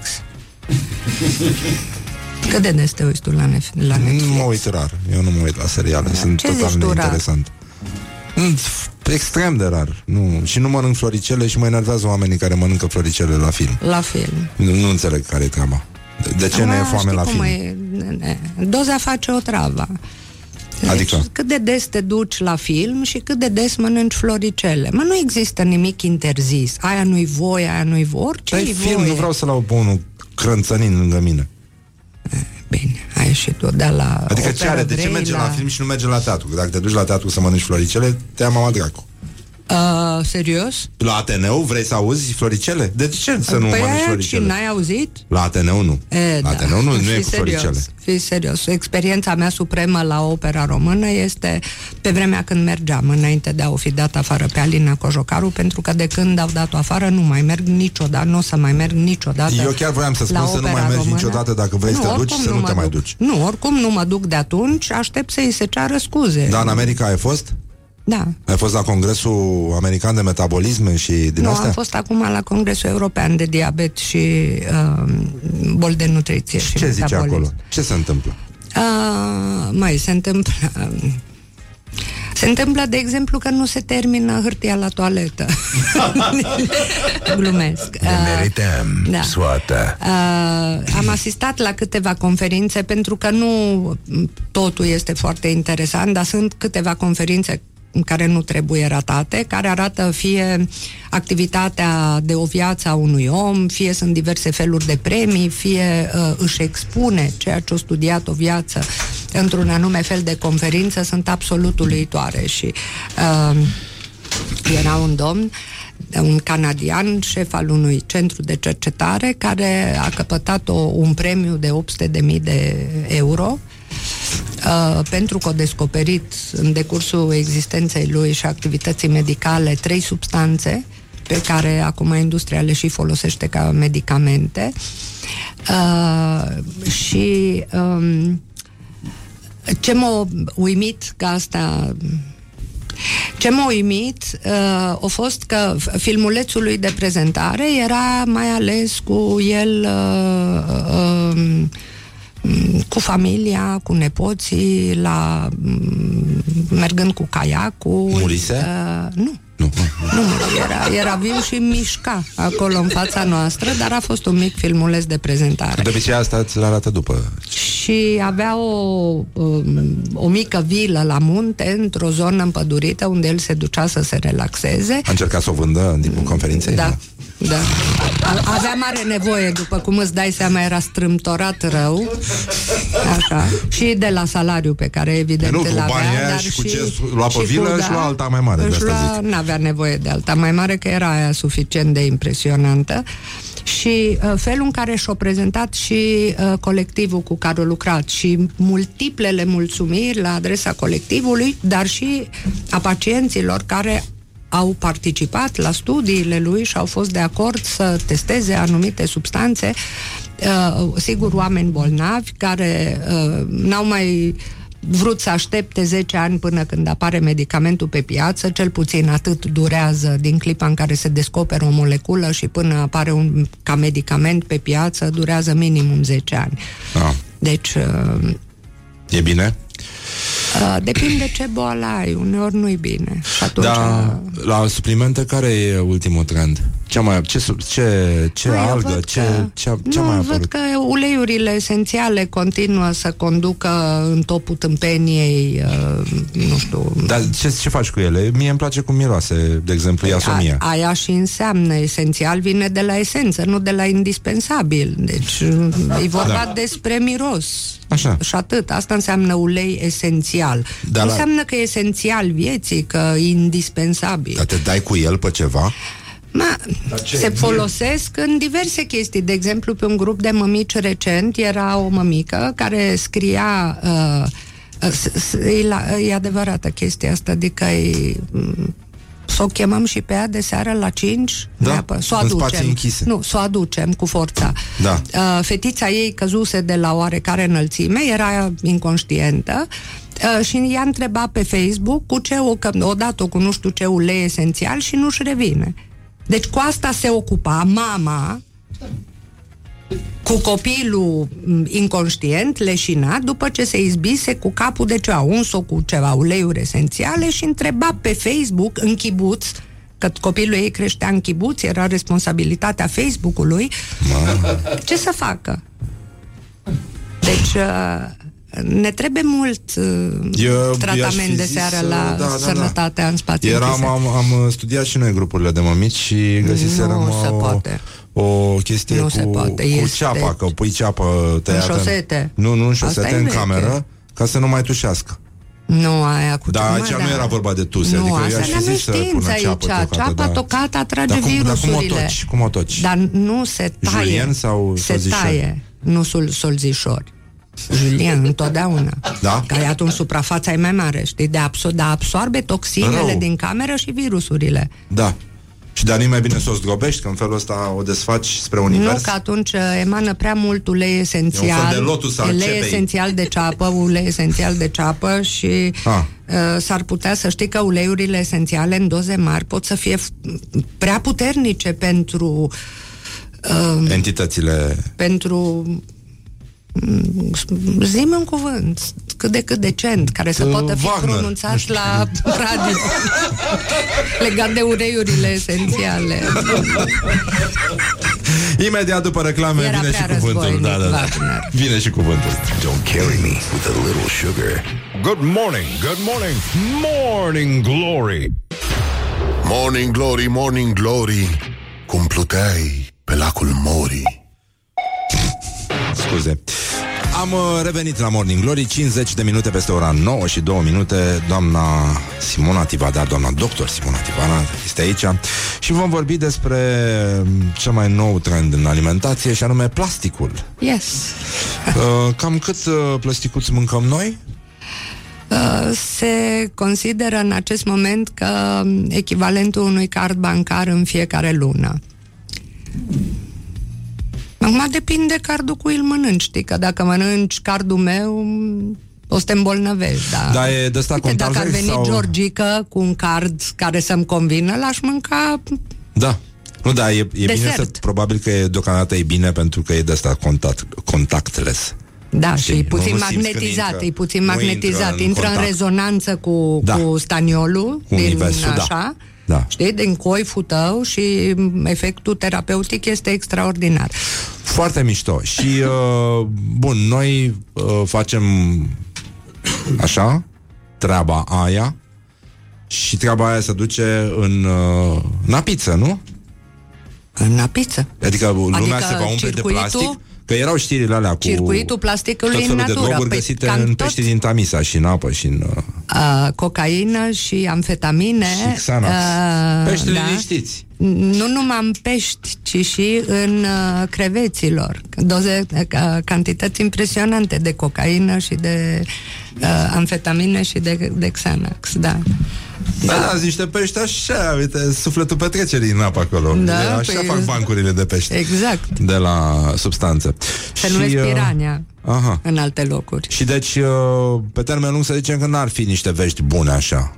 cât de des te uiți tu la, Nef- la Netflix? Nu mă uit rar. Eu nu mă uit la seriale. Sunt Ce total zici tu rar? neinteresant. Mm, f- Extrem de rar. Nu. Și nu mănânc floricele și mă enervează oamenii care mănâncă floricele la film. La film. Nu, nu înțeleg care e treaba. De, de ce ne e Ah, foame știi la cum film? E, ne, doza face o travă. Adică? Deci, cât de des te duci la film și cât de des mănânci floricele. Mă, nu există nimic interzis. Aia nu-i voie, aia nu-i voie. Orice Dar e film, nu vreau să lau pe unul crânțănind lângă mine. Ai și tu de la Adică ce operă are? De ce vrei merge la... film și nu merge la teatru? Că dacă te duci la teatru să mănânci floricele, te ia mama dracu. Uh, serios? La Ateneu vrei să auzi floricele? De ce să nu păi mănânci aia și floricele? n-ai auzit? La Ateneu nu. E, la da. Ateneu nu, nu Fii e cu serios, floricele. Fii serios. Experiența mea supremă la opera română este pe vremea când mergeam, înainte de a o fi dat afară pe Alina Cojocaru, pentru că de când au dat-o afară nu mai merg niciodată, nu o să mai merg niciodată Eu chiar voiam să la spun să nu mai opera mergi română. niciodată dacă vrei să te oricum duci, să nu mă te mai duc. duci. Nu, oricum nu mă duc de atunci, aștept să-i se ceară scuze. Dar în America ai fost? Da. Ai fost la Congresul American de Metabolism și din nu, astea? am fost acum la Congresul European de Diabet și uh, bol de nutriție și, Ce zice metabolism. acolo? Ce se întâmplă? Uh, mai se întâmplă... um, Se întâmplă, de exemplu, că nu se termină hârtia la toaletă. Glumesc. Ne Uh, merităm da. soată. Uh, am asistat la câteva conferințe pentru că nu totul este foarte interesant, dar sunt câteva conferințe care nu trebuie ratate, care arată fie activitatea de o viață a unui om, fie sunt diverse feluri de premii, fie uh, își expune ceea ce a studiat o viață într-un anume fel de conferință sunt absolut uluitoare și uh, era un domn un canadian, șef al unui centru de cercetare, care a căpătat o, un premiu de 800.000 de euro uh, pentru că a descoperit în decursul existenței lui și activității medicale trei substanțe pe care acum industria le și folosește ca medicamente. Uh, și um, ce m-a uimit că asta ce m-a uimit uh, a fost că filmulețul lui de prezentare era mai ales cu el uh, uh, cu familia, cu nepoții, la mergând cu caiacul. Murise? Uh, nu. Nu. Nu, era, era viu și mișca acolo în fața noastră, dar a fost un mic filmuleț de prezentare. De obicei asta ți-l arată după. Și avea o, um, o mică vilă la munte, într-o zonă împădurită, unde el se ducea să se relaxeze. A încercat să o vândă în timpul conferinței? Da. Da. A- Avea mare nevoie, după cum îți dai seama, era strâmtorat rău. Așa. Și de la salariu pe care evident Nu, cu îl avea, banii aia dar și cu ce lua pe și vilă, cu- își lua alta mai mare, de Își asta lua, n-avea nevoie de alta mai mare, că era aia suficient de impresionantă. Și uh, felul în care și-a prezentat și uh, colectivul cu care a lucrat și multiplele mulțumiri la adresa colectivului, dar și a pacienților care au participat la studiile lui și au fost de acord să testeze anumite substanțe, uh, sigur oameni bolnavi care uh, n-au mai vrut să aștepte 10 ani până când apare medicamentul pe piață, cel puțin atât durează din clipa în care se descoperă o moleculă și până apare un, ca medicament pe piață, durează minimum 10 ani. Da. Deci, uh, E bine? Uh, depinde ce boală ai, uneori nu-i bine. Și atunci, Da, la suplimente care e ultimul trend? Ce mai, ce, sub- ce, ce Păi, eu algă, văd ce, că- ce, ce nu, mai a văd apărut? că uleiurile esențiale continuă să conducă în topul tâmpeniei, uh, nu știu... Dar ce, ce faci cu ele? Mie îmi place cum miroase, de exemplu, iasomia. A, aia și înseamnă esențial, vine de la esență, nu de la indispensabil. Deci e vorba Da. despre miros. Așa. Și atât. Asta înseamnă ulei esențial. Dar nu la- înseamnă că e esențial vieții, că e indispensabil. Dar te dai cu el pe ceva? Ma, ce? se folosesc în diverse chestii. De exemplu, pe un grup de mămici recent era o mămică care scria uh, uh, s- s- e, la, e adevărată chestia asta, adică e, m, să o chemăm și pe ea de seară la 5 Da, să o în spații aducem. închise. Nu, să o aducem cu forța. Da. Uh, fetița ei căzuse de la oarecare înălțime, era inconștientă uh, și i-a întrebat pe Facebook cu ce o, că o dat-o cu nu știu ce ulei esențial și nu-și revine. Deci cu asta se ocupa mama cu copilul m, inconștient, leșinat, după ce se izbise cu capul de ceva, uns-o cu ceva uleiuri esențiale și întreba pe Facebook, în chibuț, că copilul ei creștea în chibuț, era responsabilitatea Facebook-ului, ce să facă? Deci, uh, ne trebuie mult uh, Eu- i-aș tratament fi de zis, seară uh, la da, da, da. sănătatea în spațiu Eram, închise. am, am studiat și noi grupurile de mămici și găsiserăm Nu se o, poate. O chestie Nu cu, se poate, cu este- ceapa, că pui ceapă tăiată șosete. Nu, nu în Asta șosete, e în veche. cameră ca să nu mai tușească. Nu, aia cu Dar mă, aici nu era vorba de tuse, Nu, adică eu asta i-aș fi nu zis să știință pună aici. ceapă tocată, Ceapa da. tocată atrage Dar cum- dar cum o virusurile. toci? Cum o toci? Dar nu se taie. Julien sau Se solzișori? taie, nu sol, solzișori. Julien, întotdeauna. Da? Că atunci suprafața e mai mare, știi? De absor- dar absorbe toxinele Rău. din cameră și virusurile. Da. Și dar nu e mai bine să o zdrobești, că în felul ăsta o desfaci spre univers? Nu, că atunci uh, emană prea mult ulei esențial. E un fel de lotus al ulei cepei. esențial de ceapă, ulei esențial de ceapă și Ah. uh, s-ar putea să știi că uleiurile esențiale în doze mari pot să fie f- prea puternice pentru uh, Entitățile... pentru mm, Zi-mi un cuvânt cât de cât decent, care să Uh, poată fi Wagner. pronunțat la radio legat de uleiurile esențiale. Imediat după reclame Era vine și prea cuvântul. războinic, Da, da, da. Wagner. Vine și cuvântul. Don't carry me with a little sugar. Good morning, good morning, morning glory. Morning Glory, Morning Glory Cum pluteai pe lacul Mori Scuze. Am uh, revenit la Morning Glory 50 de minute peste ora 9 și 2 minute Doamna Simona Tivadar Doamna doctor Simona Tivadar este aici Și vom vorbi despre um, Cel mai nou trend în alimentație Și anume plasticul Yes. uh, Cam cât uh, plasticuți mâncăm noi? Uh, se consideră în acest moment că um, echivalentul unui card bancar în fiecare lună. Acum depinde cardul cu îl mănânci, știi, că dacă mănânci cardul meu, o să te îmbolnăvești, da. Da, e de ăsta Uite, dacă ar contabil veni sau- Georgică cu un card care să-mi convină, l-aș mânca Da nu, da, e, e bine Desert. să, probabil că e, deocamdată e bine pentru că e de asta contact, contactless. Da, Știi, și e nu- puțin nu simți când magnetizat, intră- e puțin nu magnetizat, intră în intră în, contact. rezonanță cu, Da. cu staniolul, Cu din universul, da. așa, Da. Știi, din coiful tău și m, efectul terapeutic este extraordinar. Foarte mișto. Și, uh, bun, noi uh, facem așa, treaba aia și treaba aia se duce în, uh, în pizza, nu? În pizza. Adică lumea Adică se va umple de circuitul- plastic? Că erau știrile alea cu Circuitul plasticului tot în felul de natură. droguri Păi, găsite cam în tot- pești din Tamisa și în apă și în... Uh, Uh, cocaină și amfetamine. Și Xanax. Pești liniștiți. Nu numai în pești, ci și în uh, creveților. Doze, uh, cantități impresionante de cocaină și de uh, amfetamine și de, de Xanax, da. Da, da, sunt niște pești așa, uite, sufletul petrecerii în apă acolo. Da, De- așa păi- fac bancurile de pești. Exact. De la substanțe. Se numesc uh, pirania Aha. în alte locuri. Și deci, uh, pe termen lung, să zicem că n-ar fi niște vești bune așa.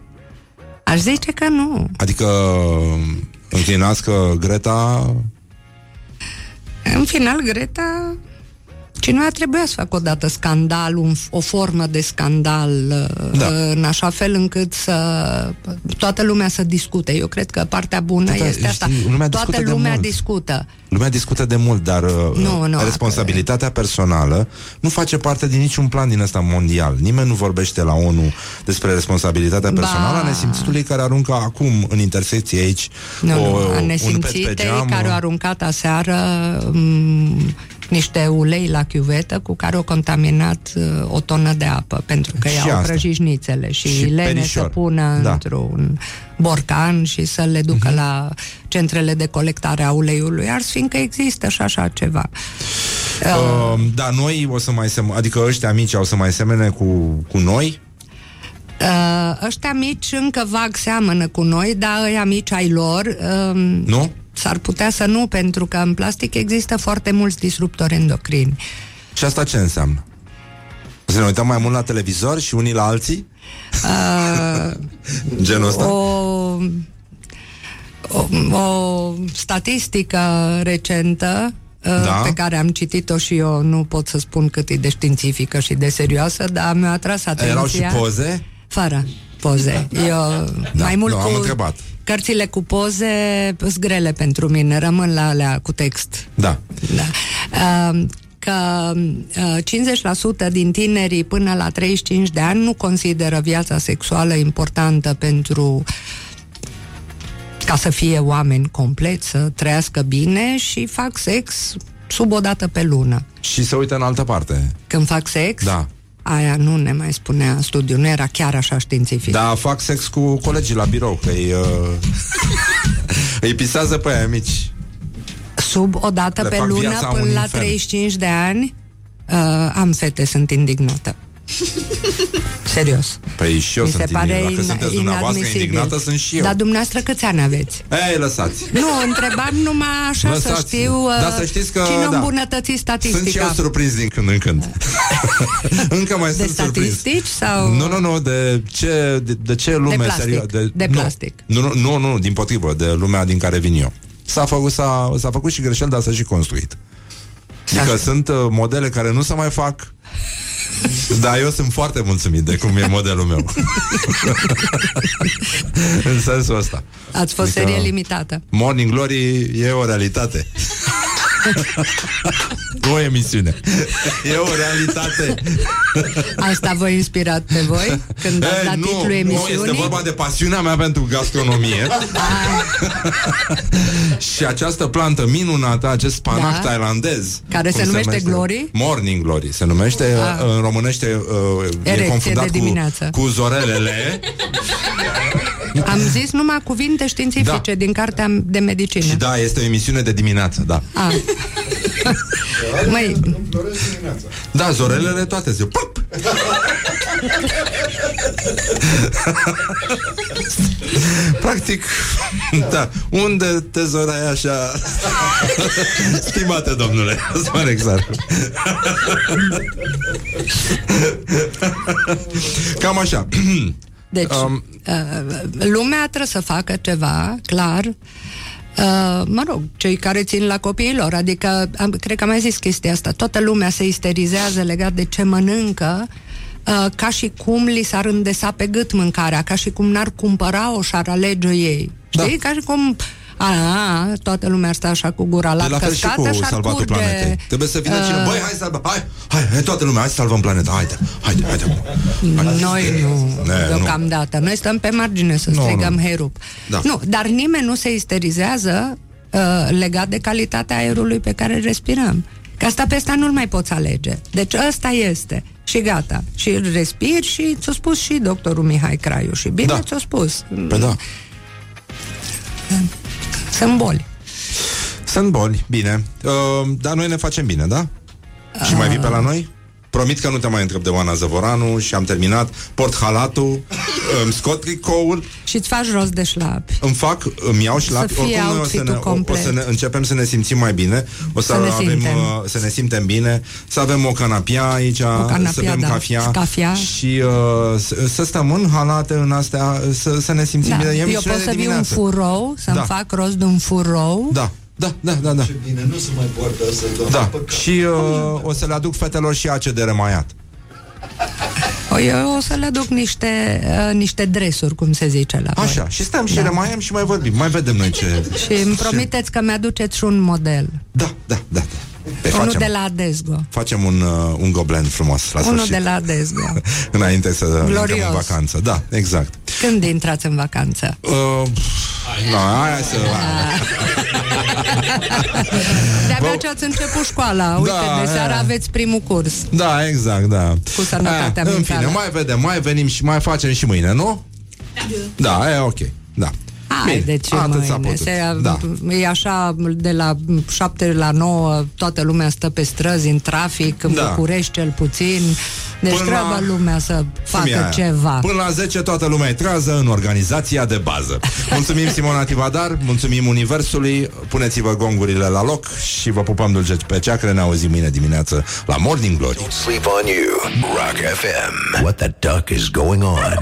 Aș zice că nu. Adică uh, înclinați-că Greta... În final, Greta Cineva trebuia să facă odată scandal, un, o formă de scandal, da. în așa fel încât să toată lumea să discute. Eu cred că partea bună Da, da, este asta. știi, lumea toată discută de lumea mult. discută. Lumea discută de mult, dar uh, Nu, nu, responsabilitatea personală nu face parte din niciun plan din ăsta mondial. Nimeni nu vorbește la ONU despre responsabilitatea personală a Ba. nesimțitului care aruncă acum în intersecție aici Nu, o, nu, a un pet pe nesimțitei geam. care au aruncat aseară m, niște ulei la chiuvetă cu care au contaminat uh, o tonă de apă, pentru că Și iau asta. prăjișnițele și, Și lene să perișor. pună Da. într-un borcan și să le ducă Mhm. la centrele de colectare a uleiului ars, fiindcă există și așa ceva. Uh, dar noi o să mai sem- adică ăștia mici au să mai semene cu, cu noi? Uh, ăștia mici încă vag seamănă cu noi, dar ăia mici ai lor... Uh, Nu? S-ar putea să nu, pentru că în plastic există foarte mulți disruptori endocrini. Și asta ce înseamnă? Să ne uităm mai mult la televizor și unii la alții? Uh, Genul ăsta? o, o, o statistică recentă uh, Da. pe care am citit-o și eu, nu pot să spun cât e de științifică și de serioasă, dar mi-a atras atenția. Erau și poze? Fără poze. Eu Da, mai mult nu, cu am întrebat. cărțile cu poze sunt grele pentru mine, rămân la alea cu text. Da. Da. Uh, că uh, 50% din tinerii până la 35 de ani nu consideră viața sexuală importantă pentru ca să fie oameni complet, să trăiască bine și fac sex sub o dată pe lună. Și se uită în altă parte. Când fac sex, Da. Aia nu ne mai spunea studiul, nu era chiar așa științific. Da, fac sex cu colegii la birou, că îi, uh, îi pisează pe aia mici. Sub o dată Le pe fac lună viața până un la infern. 35 de ani, uh, am fete, sunt indignată. Serios. Păi și eu Mi sunt se pare indignat. Dacă ina- sunteți dumneavoastră inadmisibil. indignată, sunt și eu. Dar dumneavoastră câți ani aveți? Ei, lăsați. Nu, întrebam numai așa Lăsați. să știu uh, Dar să știți că, cine a da. îmbunătățit statistica. Sunt și eu surprins din când în când. Încă mai De sunt surprins. statistici sau... Nu, nu, nu, de ce, de, de ce lume De plastic, serio- de, de nu, plastic. Nu, nu, nu, nu, din potrivă, de lumea din care vin eu. S-a făcut, s-a, s-a făcut și greșel, dar s-a și construit. Adică sunt uh, modele care nu se mai fac dar eu sunt foarte mulțumit de cum e modelul meu. în sensul ăsta. Ați fost Adică- serie limitată. Morning Glory e o realitate. o emisiune. E o realitate. Asta v-a inspirat pe voi când ați E, dat nu, titlul nu, emisiunii? este vorba de pasiunea mea pentru gastronomie. și această plantă minunată, acest spanac Da. tailandez. Care se cum numește Glory? Morning Glory se numește. Ah. În românește uh, e Erecție confundat de dimineață. cu, cu zorelele. Am zis numai cuvinte științifice din cartea de medicină. Și da, este o emisiune de dimineață, da. Ah. Măi, Da, zorelele toate zic. Pop! Practic, da, unde te zorai așa? Stimate domnule, spune exact. Cam așa. Deci, um, uh, lumea trebuie să facă ceva, clar. Uh, mă rog, cei care țin la copiilor, adică, am, cred că am mai zis chestia asta, toată lumea se isterizează legat de ce mănâncă, uh, ca și cum li s-ar îndesa pe gât mâncarea, ca și cum n-ar cumpăra-o și ar alege ei. Știi? Ca și cum a, a, toată lumea ar sta așa cu gura la E la fel și căscată cu și ar salvatul curge... planetei. Trebuie să vină cine, uh, băi, hai să salvăm, hai, hai, hai, toată lumea, hai să salvăm planeta, haide, haide, haide. Noi nu, Ne, nu. deocamdată. Noi stăm pe margine să Nu, strigăm nu. herup. Da. Nu, dar nimeni nu se isterizează uh, legat de calitatea aerului pe care îl respirăm. Că asta pe asta nu-l mai poți alege. Deci ăsta este. Și gata. Și îl respiri și ți-a spus și doctorul Mihai Craiu. Și bine Da. ți-a spus. Păi da. Sunt boli. Sunt boli, bine. Uh, dar noi ne facem bine, da? Și mai vii pe la noi? Promit că nu te mai întreb de Oana Zăvoranu și am terminat. Port halatul, îmi scot tricoul, Și îți faci rost de șlapi. îmi fac, îmi iau și la Să fie Oricum noi o să, ne, outfit-ul o, o complet. să ne, începem să ne simțim mai bine O să, Să ne avem, simtem. uh, să ne simtem bine Să avem o canapia aici canapia, Să bem da. cafea, Cafea. Și uh, să, să stăm în halate în astea Să, să ne simțim Da. bine E Eu emisiune pot de să viu un dimineață. furou, să-mi Da. fac rost de un furou. Da, da, da, da, da. Bine, nu se mai poartă asta, doamne. Da, Păcat. și uh, o să le aduc fetelor și ace de remaiat. O, eu o să le aduc niște, uh, niște dresuri, cum se zice la Așa, voi. și stăm și Da. remaiem și mai vorbim. Mai vedem noi ce... Și îmi promiteți că mi-aduceți și un model. Da, da, da. Pe Unul facem, de la Adesgo. facem un, uh, un goblen frumos la Unul sfârșit. de la Adesgo. Înainte să intrăm Glorios. în vacanță. Da, exact. Când intrați în vacanță? Uh, no, hai să... De-abia ce ați început școala. Uite, Da, de seara e. aveți primul curs. Da, exact, da. Cu sănătatea Eh, În mentală. fine, mai vedem, mai venim și mai facem și mâine, nu? Da, e ok. Da. Haideți Bine, atât s-a mâine. putut. Se, Da. E așa, de la 7 la 9, toată lumea stă pe străzi, în trafic, în Da. București cel puțin. Deci Până trebuie la- lumea să Cum e facă aia? ceva. Până la 10 toată lumea e trează în organizația de bază. Mulțumim Simona Tivadar, mulțumim Universului, puneți-vă gongurile la loc și vă pupăm dulce pe ceacre, ne auzim mâine dimineață la Morning Glory. Sleep on you. Rock FM. What the duck is going on?